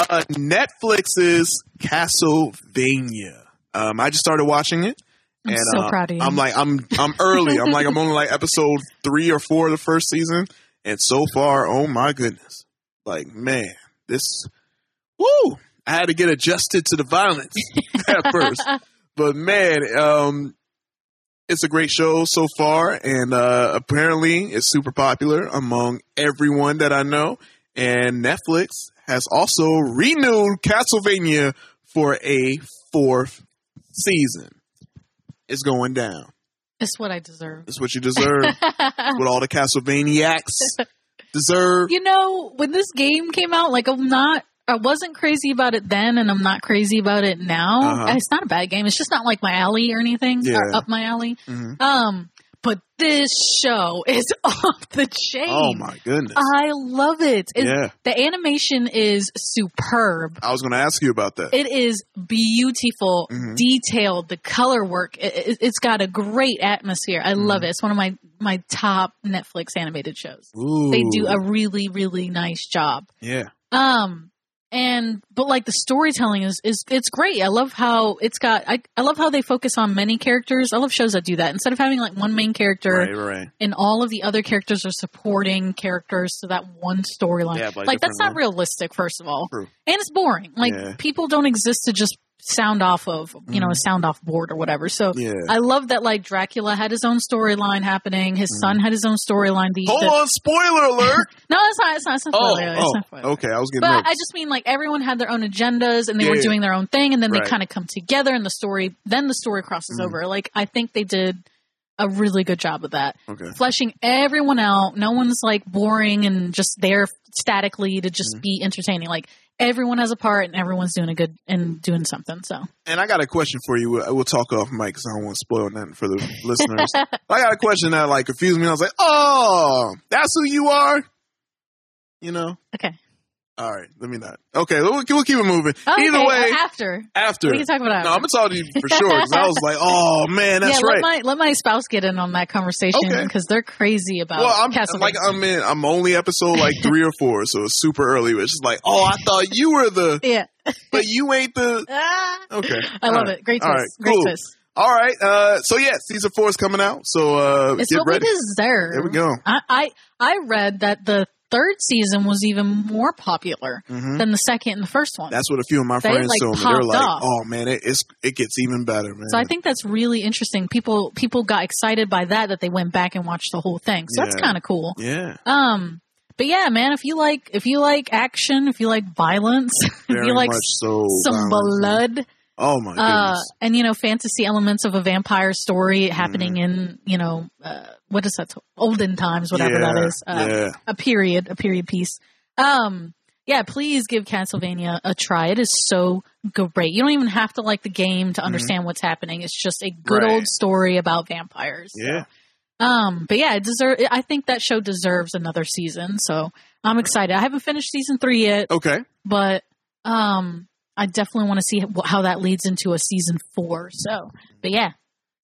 uh, Netflix's Castlevania. Um, I just started watching it. I'm and so uh, proud of you. I'm like, I'm I'm early. I'm like, I'm only like episode three or four of the first season, and so far, oh my goodness, like man, this, woo! I had to get adjusted to the violence at first, but man, um, it's a great show so far, and uh, apparently it's super popular among everyone that I know. And Netflix has also renewed Castlevania for a fourth season. It's going down. it's what I deserve. It's what you deserve. what all the Castlevaniacs deserve. you know, when this game came out, like I'm not, I wasn't crazy about it then, and I'm not crazy about it now. Uh-huh. It's not a bad game. It's just not like my alley or anything, or Yeah. up my alley. Mhm. Um, but this show is off the chain. Oh my goodness. I love it. It- Yeah. The animation is superb. I was going to ask you about that. It is beautiful, Mhm. detailed. The color work, it, it, it's got a great atmosphere. I love Mm-hmm. it. It's one of my my top Netflix animated shows. Ooh. They do a really really nice job. Yeah. Um and but like the storytelling is is it's great. I love how it's got I I love how they focus on many characters. I love shows that do that. Instead of having like one main character Right, right. and all of the other characters are supporting characters to that one storyline. Yeah, like that's not realistic, first of all, True. and it's boring. Like Yeah. people don't exist to just sound off of you know a sound off board or whatever. So Mm-hmm. Yeah. I love that like Dracula had his own storyline happening. His son had his own storyline. The, Hold the- on, spoiler alert. no, it's not. It's not. It's not oh, spoiler. oh, not spoiler. okay. I was getting But nervous. I just mean like everyone had their own agendas and they Yeah, were yeah. doing their own thing, and then Right. they kind of come together, and the story then the story crosses Mm. over. Like I think they did a really good job of that. Okay. Fleshing everyone out. No one's like boring and just there statically to just mm-hmm. be entertaining. Like everyone has a part and everyone's doing a good and doing something. So And I got a question for you. We'll, we'll talk off mic because I don't want to spoil nothing for the listeners. I got a question that like confused me. I was like, "Oh, that's who you are." You know. okay. All right. Let me not. Okay. We'll, we'll keep it moving. Oh, Either way, after after. we can talk about it. No, I'm gonna talk to you for sure because I was like, "Oh man, that's yeah, right." let my let my spouse get in on that conversation Okay. because they're crazy about well, I'm Castlevania. like I'm in. I'm only episode like three or four, so it's super early. It's just like, oh, I thought you were the, yeah, but you ain't the. Ah. Okay, I All love right. it. Great All twist. right, Great cool. twist. All right. Uh, so yeah, season four is coming out. So uh, It's get what ready. we deserve. There we go. I, I I read that the third season was even more popular Mhm. than the second and the first one. That's what a few of my They, friends like, told me. They're like. "Oh man, it, it's it gets even better, man." so I think that's really interesting. People people got excited by that that they went back and watched the whole thing. So that's kind of cool. yeah, Um, but yeah, man, if you like if you like action, if you like violence, if you like so. some blood, Oh my uh, goodness. and you know fantasy elements of a vampire story happening Mm-hmm. in you know uh, what is that olden times whatever that Yeah, is uh, yeah. a period a period piece um yeah please give castlevania a try it is so great you don't even have to like the game to understand what's happening it's just a good Mm-hmm. Right. old story about vampires Yeah. um but yeah it deserve i think that show deserves another season so i'm excited i haven't finished season three yet Okay. but um i definitely want to see how that leads into a season four so but yeah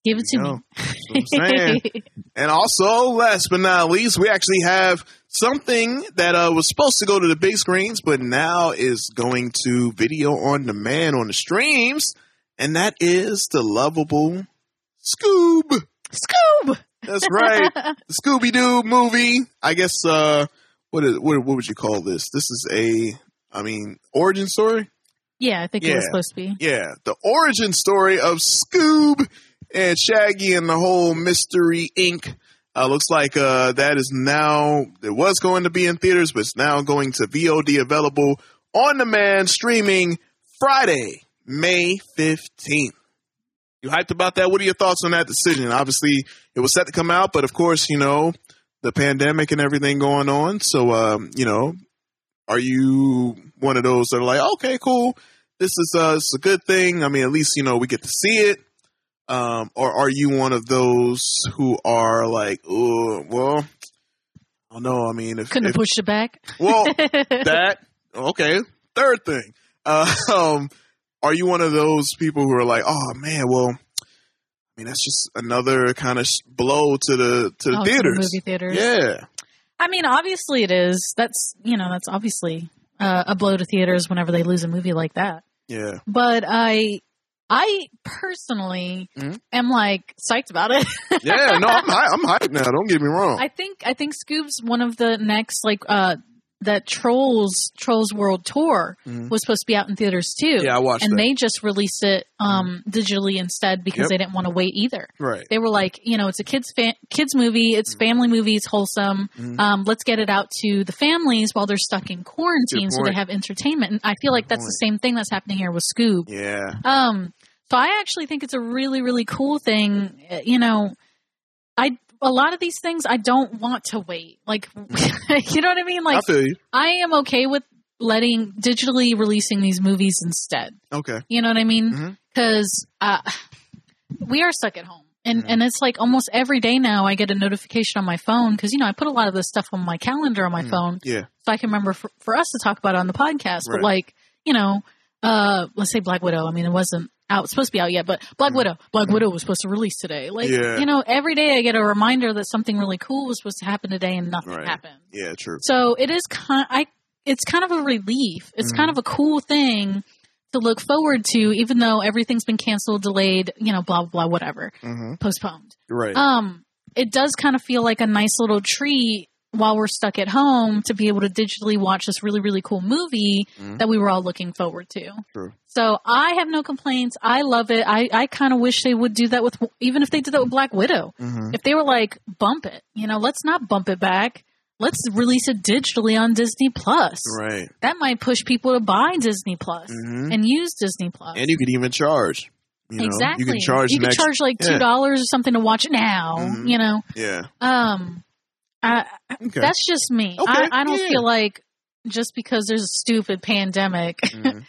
give it to me go. That's what I'm saying. And also, last but not least, we actually have something that uh, was supposed to go to the big screens, but now is going to video on demand on the streams, and that is the lovable Scoob. scoob That's right, the Scooby Doo movie. I guess uh, what is what, what would you call this? This is a, I mean, origin story. yeah i think it was supposed to be Yeah, the origin story of Scoob and Shaggy and the whole Mystery Inc. Uh, looks like uh, that is now it was going to be in theaters, but it's now going to VOD available on demand streaming Friday, May fifteenth. You hyped about that? What are your thoughts on that decision? Obviously, it was set to come out, but of course, you know the pandemic and everything going on. So, um, you know, are you one of those that are like, okay, cool, this is uh, a good thing. I mean, at least you know we get to see it. Um, or are you one of those who are like, oh, well, I don't know. I mean, if, couldn't if have pushed it back well, that okay. Third thing, uh, um, are you one of those people who are like, oh man, well, I mean, that's just another kind of blow to the to the Oh, to the theaters. movie theaters. Yeah, I mean, obviously it is. That's you know, that's obviously uh, a blow to theaters whenever they lose a movie like that. yeah, But I, I personally Mhm. am like psyched about it. yeah. No, I'm I'm hyped now. Don't get me wrong. I think I think Scoob's one of the next like uh that Trolls Trolls World Tour Mhm. was supposed to be out in theaters too. yeah, I watched and that. they just released it um digitally instead because Yep. they didn't want to wait either. right. They were like, you know, it's a kids fa- kids movie, it's family movie, it's wholesome. Mhm. Um, let's get it out to the families while they're stuck in quarantine, so they have entertainment. And I feel like that's the same thing that's happening here with Scoob. Yeah. Um, so I actually think it's a really, really cool thing. Uh, You know, I a lot of these things I don't want to wait. Like, you know what I mean? I Like, you. I am okay with letting digitally releasing these movies instead. Okay. You know what I mean? Because uh, we are stuck at home. And, Mhm. and it's like almost every day now I get a notification on my phone because, you know, I put a lot of this stuff on my calendar on my Mhm. phone Yeah. so I can remember for, for us to talk about it on the podcast. Right. But like, you know, uh, let's say Black Widow. I mean, it wasn't out, supposed to be out yet, but Black Mhm. Widow, Black Widow was supposed to release today. Like, Yeah. you know, every day I get a reminder that something really cool was supposed to happen today and nothing Right. happened. Yeah. True. So it is kind, I, it's kind of a relief. It's kind Mhm. of a cool thing to look forward to, even though everything's been canceled, delayed, you know, blah, blah, blah, whatever, Mm-hmm. postponed Right. um it does kind of feel like a nice little treat while we're stuck at home to be able to digitally watch this really really cool movie Mhm. that we were all looking forward to True. so i have no complaints i love it i, I kind of wish they would do that with even if they did that with black widow Mm-hmm. if they were like bump it you know let's not bump it back let's release it digitally on disney plus Right. that might push people to buy disney plus Mhm. and use disney plus And you could even charge. You know, exactly. you can charge You an could charge like two dollars or something to watch it now. Mhm. You know, Yeah. um, I, Okay. that's just me. Okay, I, I don't yeah. feel like just because there's a stupid pandemic Mhm.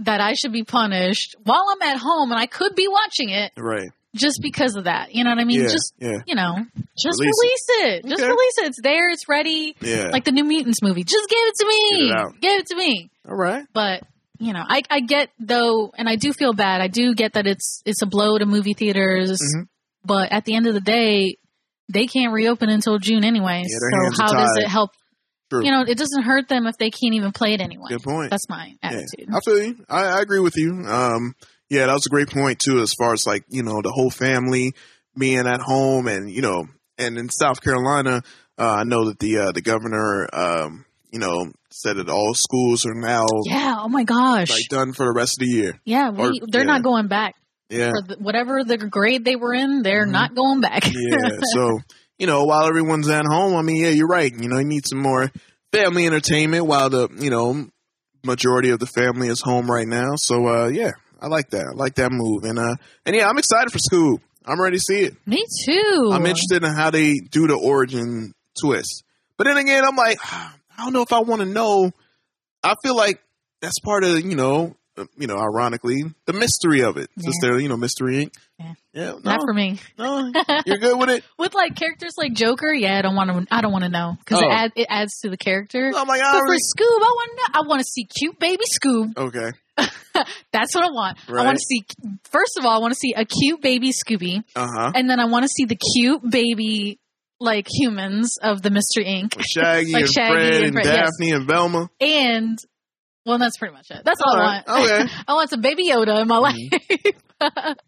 that I should be punished while I'm at home and I could be watching it Right. just because of that. You know what I mean? yeah. Just yeah. you know, just Release release, it. Just Okay. release it. It's there. It's ready. Yeah. Like the New Mutants movie. Just give it to me. It. Give it to me. All right. But you know, I I get though, and I do feel bad. I do get that it's it's a blow to movie theaters. Mhm. But at the end of the day, they can't reopen until June anyway. Yeah, so how does it help? True. You know, it doesn't hurt them if they can't even play it anyway. Good point. That's my Yeah. attitude. I feel you. I, I agree with you. Um, yeah, that was a great point too, as far as like you know the whole family being at home, and you know, and in South Carolina, uh, I know that the uh, the governor, um, you know, said that all schools are now Yeah. Oh my gosh. like done for the rest of the year. yeah. We, or- they're yeah. not going back. Yeah, the, whatever the grade they were in, they're Mhm. not going back. yeah. So you know, while everyone's at home, I mean, yeah, you're right. You know, you need some more family entertainment while the you know majority of the family is home right now. So uh, yeah, I like that. I like that move, and uh, and yeah, I'm excited for Scoob. I'm ready to see it. Me too. I'm interested in how they do the origin twist. But then again, I'm like, I don't know if I want to know. I feel like that's part of you know, you know, ironically, the mystery of it. Yeah. they're you know mystery Inc. Yeah. Yeah, no, Not for me. no, you're good with it. With like characters like Joker, yeah, I don't want to. I don't want to know because Oh. it, add, it adds to the character. Oh my god! But for Scoob, I want to. I want to see cute baby Scoob. okay, That's what I want. I want to see. First of all, I want to see a cute baby Scooby, uh huh. and then I want to see the cute baby like humans of the Mystery Inc. Shaggy Like and Shaggy Fred and and, Fred, yes. Daphne and Velma. And well, that's pretty much it. That's all, All I want. Okay. I want some baby Yoda in my mm-hmm. life.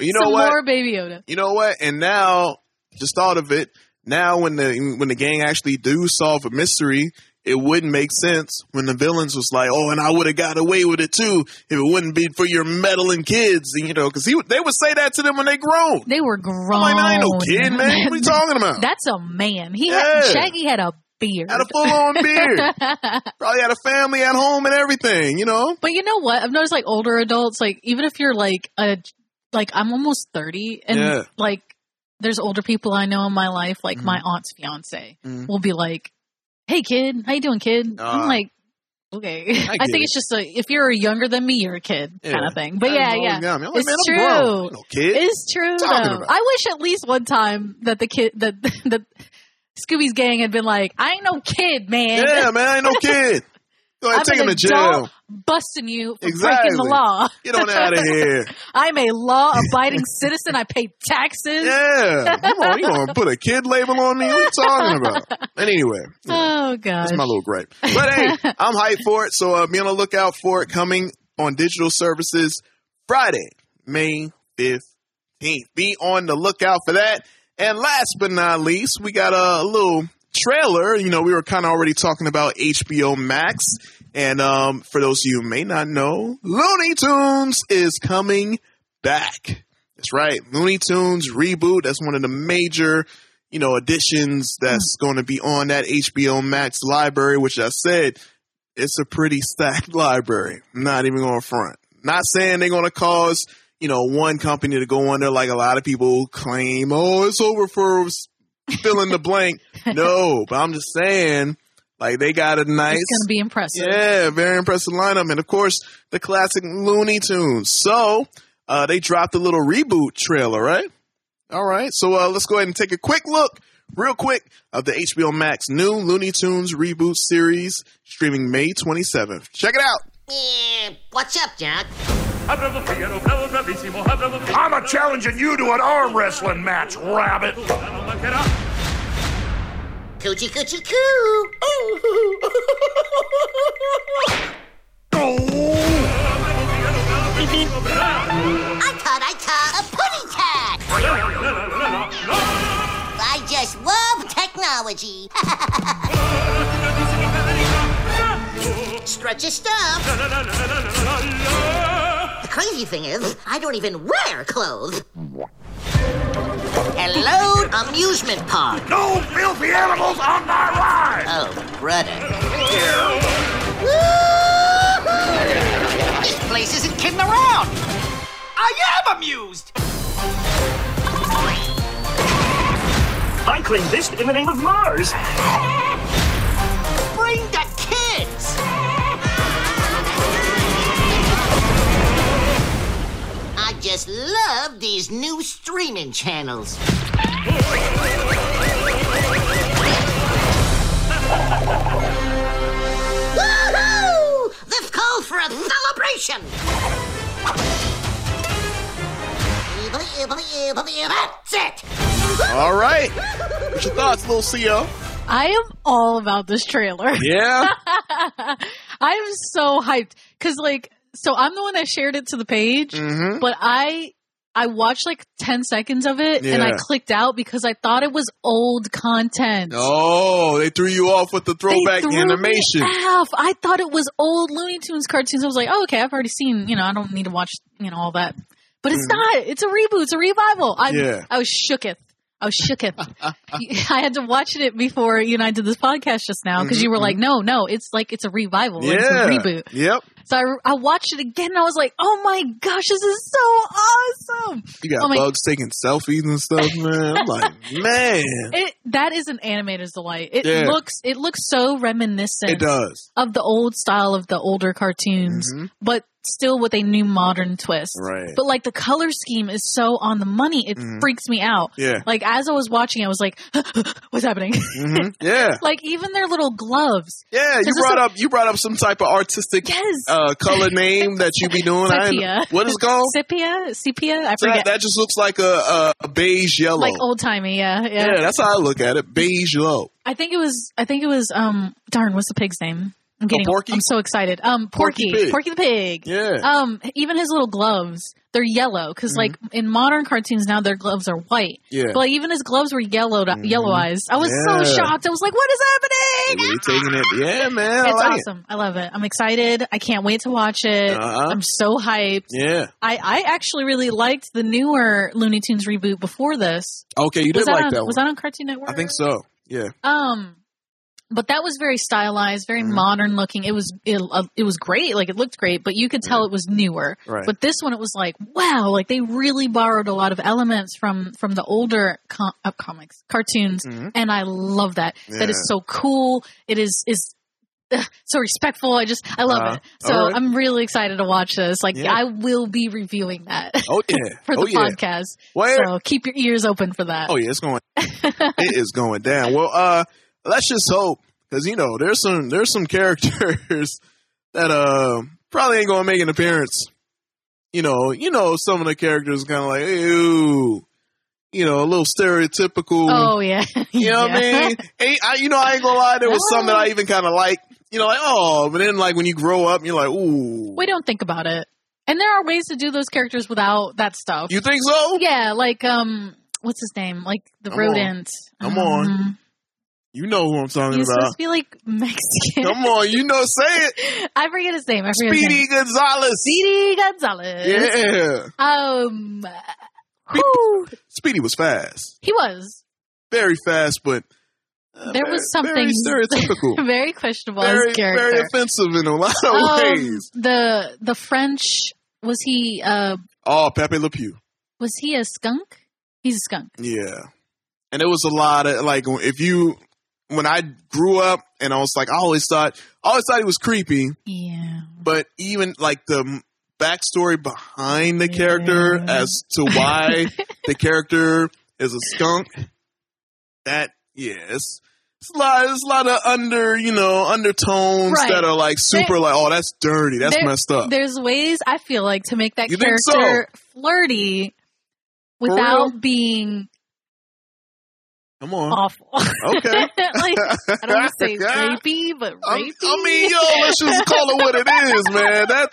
You know some what? more baby Yoda. you know what? And now, just thought of it. Now, when the when the gang actually do solve a mystery, it wouldn't make sense when the villains was like, "Oh, and I would have got away with it too if it wouldn't be for your meddling kids." And, You know, because he they would say that to them when they grown. They were grown. I'm like, I ain't no kid, man. What are you talking about? That's a man. He Yeah. had Shaggy had a beard. Had a full on beard. Probably had a family at home and everything. You know. But you know what? I've noticed like older adults, like even if you're like a like I'm almost thirty, and Yeah. like there's older people I know in my life, like Mhm. my aunt's fiance, Mhm. will be like, "Hey kid, how you doing, kid?" Ah. I'm like, "Okay." I, get think it. it's just a if you're younger than me, you're a kid kind of thing. But That yeah, yeah. I'm like, It's true. I No kid. It's true though. I wish at least one time that the kid that that Scooby's gang had been like, I ain't no kid, man. yeah, man, I ain't no kid. Go ahead, I'm take him to jail. busting you for breaking the law. Get on out of here. I'm a law abiding citizen. I pay taxes. Yeah. Come on, you gonna put a kid label on me? What are you talking about? And anyway, know, Oh god. that's my little gripe. But hey, I'm hyped for it. So uh, be on the lookout for it coming on digital services Friday, May 15th. Be on the lookout for that. And last but not least, we got a little trailer. You know, we were kind of already talking about HBO Max. And um, for those of you who may not know, Looney Tunes is coming back. That's right. Looney Tunes reboot. That's one of the major, you know, additions that's going to be on that HBO Max library, which I said it's a pretty stacked library. I'm not even going to front. Not saying they're going to cause, you know, one company to go under like a lot of people claim, oh, it's over for fill in the blank. no, but I'm just saying, like, they got a nice. It's gonna be impressive. Yeah, very impressive lineup. And of course, the classic Looney Tunes. So, uh, they dropped a little reboot trailer, right? All right. So, uh, let's go ahead and take a quick look, real quick, of the HBO Max new Looney Tunes reboot series streaming May 27th. Check it out. Eh, what's up, Jack? I'm a challenging you to an arm wrestling match, rabbit. Coochie coochie coo. I thought I caught a putty cat. I just love technology. Stretch your stuff. The crazy thing is, I don't even wear clothes. Hello, amusement park. No filthy animals on my ride. Oh, brother. This place isn't kidding around. I am am amused. I claim this in the name of Mars. Bring the just love these new streaming channels. Woohoo! This calls for a celebration! That's it! All right. What's your thoughts, little Xio? I am all about this trailer. Yeah. I am so hyped because, like, so I'm the one that shared it to the page, Mhm. but I I watched like ten seconds of it and I clicked out because I thought it was old content. Oh, they threw you off with the throwback animation. off. I thought it was old Looney Tunes cartoons. I was like, oh, okay, I've already seen. You know, I don't need to watch. You know all that, but it's not. It's a reboot. It's a revival. I Mm. Yeah. I was shooketh. I was shooketh. I had to watch it before you and I did this podcast just now because you were like, no, no, it's like it's a revival. It's a Mm-hmm, Yeah. reboot. Yep. So I, I watched it again and I was like, oh my gosh, this is so awesome. You got Oh my- bugs taking selfies and stuff, man. I'm like, man, It, that is an animator's delight. It Yeah. looks it looks so reminiscent it does. of the old style of the older cartoons, Mhm. but still with a new modern twist. Right. But like the color scheme is so on the money, it Mhm. freaks me out. Yeah. Like as I was watching, I was like, "What's happening?" hmm Yeah. like even their little gloves. Yeah. You brought a- up you brought up some type of artistic Yes. uh, color name that you be doing. Sepia. what is it called? Sepia, sepia. I forget. that, that just looks like a, a, a beige yellow. like old timey. Yeah, yeah, yeah, that's how I look at it. Beige yellow. I think it was. I think it was. Um, darn, what's the pig's name? I'm getting. Oh, Porky? I'm so excited. Um, Porky Porky. Porky the pig. Yeah. Um, even his little gloves, they're yellow because Mm-hmm. like in modern cartoons now their gloves are white. Yeah. But like, even his gloves were yellowed, yellowized. I was Mm-hmm. Yeah. so shocked. I was like, "What is happening?" Really taking it. Yeah, man. I It's like awesome. I love it. I'm excited. I can't wait to watch it. Uh-huh. I'm so hyped. Yeah. I, I actually really liked the newer Looney Tunes reboot before this. Okay, you was did like on, that Was that on Cartoon Network? I think so. Yeah. Um, but that was very stylized, very Mm-hmm. modern looking. It was it, uh, it was great. Like it looked great, but you could tell it was newer. Right. But this one, it was like wow, like they really borrowed a lot of elements from from the older com- uh, comics, cartoons, and I love that. That Mm-hmm. Yeah. is so cool. It is is. ugh, So respectful. I just I love Uh-huh. it. So right. I'm really excited to watch this. Like Yeah. I will be reviewing that Oh yeah. for the oh yeah. podcast. Where? So keep your ears open for that. Oh yeah, it's going. it is going down. Well, uh, let's just hope because you know there's some there's some characters that uh probably ain't gonna make an appearance. You know, you know some of the characters kind of like ew, you know, a little stereotypical. Oh, yeah. You know what I mean? I, you know, I ain't gonna lie. There was some that I even kind of like. You know, like oh, but then like when you grow up, you're like ooh. we don't think about it. And there are ways to do those characters without that stuff. You think so? yeah, like um, what's his name? Like the Come on. rodent. Come on. You know who I'm talking about. supposed to be like Mexican. Come on, you know, say it. I forget his name. I forget his Speedy name. Gonzales. Speedy Gonzales. Yeah. Um. whew, Speedy was fast. he was. Very fast, but uh, There very- was something very stereotypical. very questionable very, very offensive in a lot of Um, ways. the the French was he uh Oh, Pepe Le Pew. was he a skunk? He's a skunk. Yeah. And it was a lot of like if you when I grew up and I was like I always thought I always thought he was creepy, Yeah. but even like the backstory behind the character as to why the character is a skunk, that yeah, it's, a lot. It's a lot of under you know undertones Right. that are like super There- like oh that's dirty, that's There- messed up. There's ways I feel like to make that You think so? character flirty without being Come on, awful. okay. like I don't want to say rapey, but I, rapey. I mean, yo, let's just call it what it is, man. That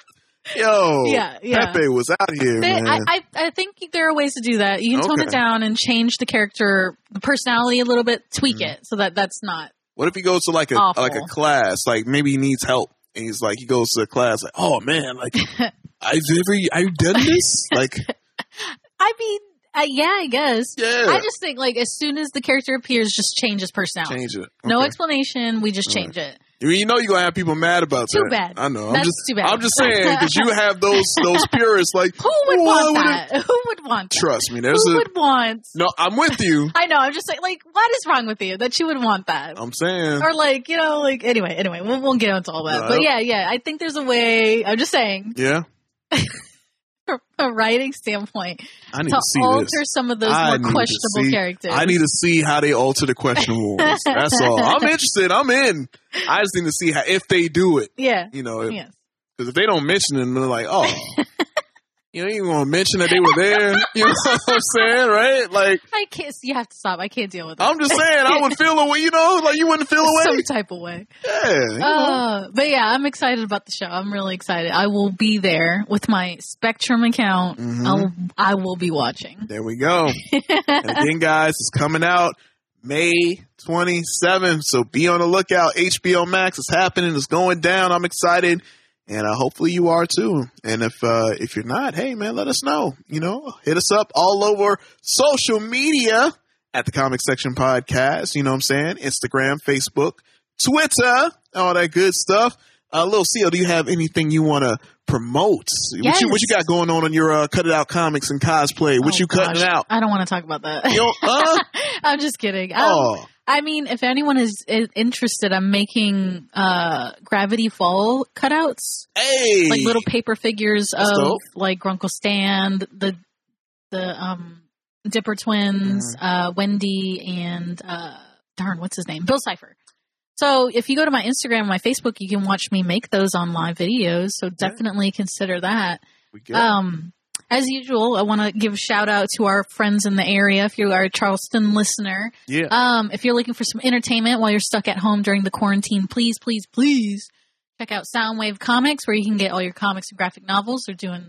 yo, Yeah, yeah. Pepe was out here, They- man. I, I I think there are ways to do that. You can tone Okay. it down and change the character, the personality a little bit, tweak Mm-hmm. it so that that's not. what if he goes to like a Awful. like a class, like maybe he needs help, and he's like he goes to a class, like oh man, like I've ever I've done this, like I mean, uh, yeah, I guess. Yeah. I just think like as soon as the character appears, just change his personality. change it. No explanation. We just change it. You know you're gonna have people mad about Too that. bad. I know. I'm That's just, too bad. I'm just saying because you have those those purists like Who would "Why want would it-" that? Who would want that? Trust me, there's Who a would want? no. I'm with you. I know. I'm just like, like, what is wrong with you that you would want that? I'm saying. or like, you know, like anyway, anyway, we'll, we'll get into all that. No, but yeah, yeah, I think there's a way. I'm just saying, Yeah, a writing standpoint, I need to to see alter this. some of those I more questionable see- characters. I need to see how they alter the questionable ones. That's all. I'm interested. I'm in. I just need to see how if they do it. yeah, You know, because yes. if they don't mention it, they're like, oh, you know, even want to mention that they were there. You know what I'm saying, right? Like, I can't. You have to stop. I can't deal with it. I'm just saying, I would feel away. You know, like you wouldn't feel away. some type of way. Yeah. you know. Uh, but yeah, I'm excited about the show. I'm really excited. I will be there with my Spectrum account. Mhm. I'll, I will be watching. There we go. and again, guys, it's coming out May 27th. So be on the lookout. HBO Max is happening. It's going down. I'm excited. And uh, hopefully you are too. And if uh, if you're not, hey man, let us know. You know, hit us up all over social media at the Comic Section Podcast. You know what I'm saying? Instagram, Facebook, Twitter, all that good stuff. Uh, Lil Xio, do you have anything you want to promote? What you what you got going on on your uh, cut it out comics and cosplay? What Oh, you cutting gosh. out? I don't want to talk about that. You know, uh, I'm just kidding. Um, oh, I mean, if anyone is interested, I'm making uh, Gravity Fall cutouts, hey, like little paper figures That's of dope. like Grunkle Stan, the the um, Dipper Twins, Mm-hmm. uh, Wendy, and uh, darn, what's his name? Bill Cipher. So if you go to my Instagram, my Facebook, you can watch me make those on live videos. So definitely consider that. we good. Um, as usual, I want to give a shout out to our friends in the area. If you are a Charleston listener, yeah, um, if you're looking for some entertainment while you're stuck at home during the quarantine, please, please, please check out Soundwave Comics, where you can get all your comics and graphic novels. They're doing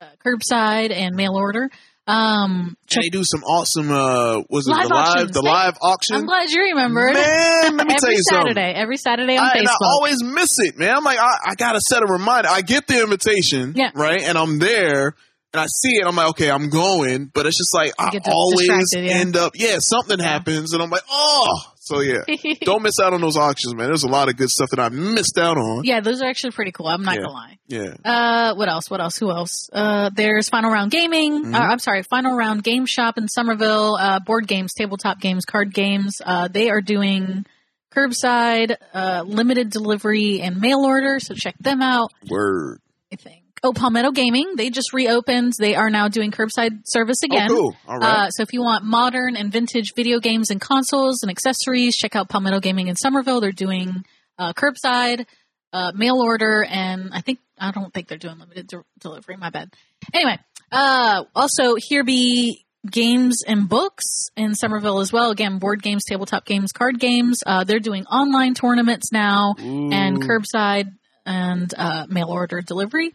uh, curbside and mail order. Um, check, they do some awesome. Uh, was it Live the live auctions. the live auction? I'm glad you remembered. Man, let me every tell you something. Saturday, every Saturday on I, and I always miss it, man. I'm like, I, I gotta set a reminder. I get the invitation, Yeah. right, and I'm there, and I see it. I'm like, okay, I'm going, but it's just like I always yeah. end up, yeah, something happens, and I'm like, oh, so yeah. Don't miss out on those auctions, man. There's a lot of good stuff that I missed out on. yeah, those are actually pretty cool. I'm not Yeah. gonna lie. Yeah. Uh, what else? What else? Who else? Uh, there's Final Round Gaming. Mhm. Uh, I'm sorry, Final Round Game Shop in Summerville. Uh, board games, tabletop games, card games. Uh, they are doing curbside, uh, limited delivery and mail order. So check them out. Word. I think. Oh, Palmetto Gaming. They just reopened. They are now doing curbside service again. Oh, cool. All right. Uh, so if you want modern and vintage video games and consoles and accessories, check out Palmetto Gaming in Summerville. They're doing uh, curbside, uh, mail order, and I think I don't think they're doing limited de- delivery. My bad. Anyway, uh, also here be games and books in Summerville as well. Again, board games, tabletop games, card games. Uh, they're doing online tournaments now and curbside and uh, mail order delivery.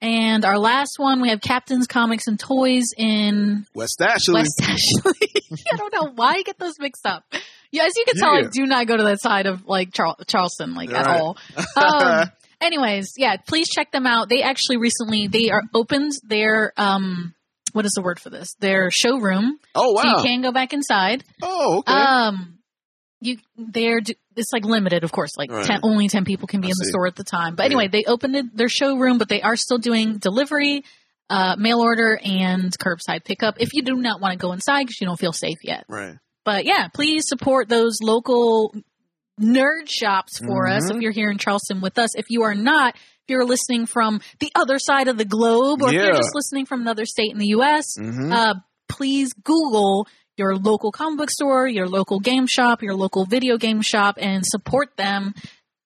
And our last one, we have Captain's Comics and Toys in West Ashley. West Ashley. I don't know why I get those mixed up. Yeah, as you can tell, I do not go to that side of like Charl- Charleston, like at Right. all. Um, anyways, yeah, please check them out. They actually recently they are opened their um, what is the word for this? Their showroom, oh wow! so you can go back inside. oh okay. Um, you they're it's like limited, of course. Like Right. ten, only ten people can be I in the see. store at the time. But Yeah. anyway, they opened it, their showroom, but they are still doing delivery, uh, mail order, and curbside pickup. If you do not want to go inside because you don't feel safe yet. right. But yeah, please support those local nerd shops for us Mhm. if you're here in Charleston with us. If you are not, if you're listening from the other side of the globe, or if you're just listening from another state in the U.S., Mhm. uh, please Google your local comic book store, your local game shop, your local video game shop, and support them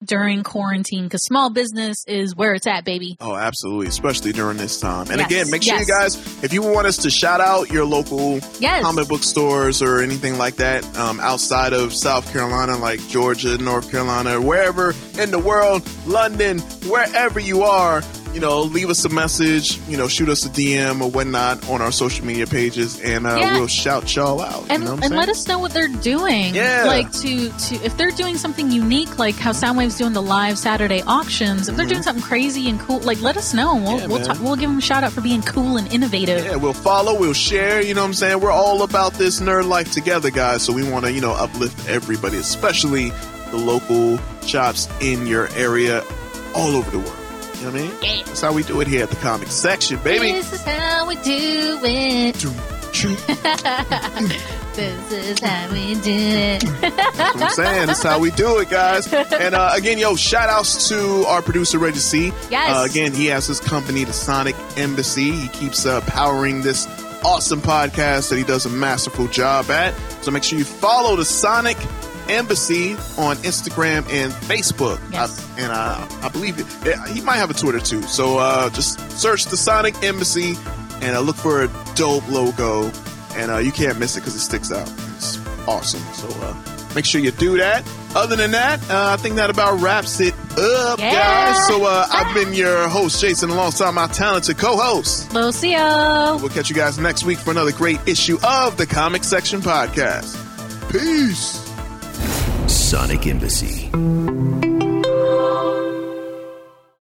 during quarantine because small business is where it's at, baby. Oh, absolutely, especially during this time. And Yes, again, make sure yes. you guys, if you want us to shout out your local Yes. comic book stores or anything like that um, outside of South Carolina, like Georgia, North Carolina, wherever in the world, London, wherever you are, you know, leave us a message, you know, shoot us a DM or whatnot on our social media pages, and uh, Yeah. we'll shout y'all out. and you know and let us know what they're doing. Yeah. Like to to if they're doing something unique, like how Soundwave's doing the live Saturday auctions. If they're doing something crazy and cool, like let us know. We'll Mm-hmm. Yeah, we'll talk, we'll give them a shout out for being cool and innovative. Yeah, we'll follow, we'll share, you know what I'm saying? We're all about this nerd life together, guys. So we want to, you know, uplift everybody, especially the local shops in your area all over the world. You know what I mean? Yeah. That's how we do it here at the comic section, baby. This is how we do it. This is how we do it. That's what I'm saying. That's how we do it, guys. And uh, again, yo, shout outs to our producer, Reggie C. Yes. Uh, again, he has his company, the Sonic Embassy. He keeps uh, powering this awesome podcast that he does a masterful job at. So make sure you follow the Sonic Embassy on Instagram and Facebook. Yes. I- and uh, I believe it, he might have a Twitter too. So uh, just search the Sonic Embassy and uh, look for a dope logo. And uh, you can't miss it because it sticks out. It's awesome. So uh, make sure you do that. Other than that, uh, I think that about wraps it up, Yeah. guys. So uh, I've been your host, Jason, alongside my talented co-host. Lucio. We'll catch you guys next week for another great issue of the Comic Section Podcast. Peace. Sonic Embassy.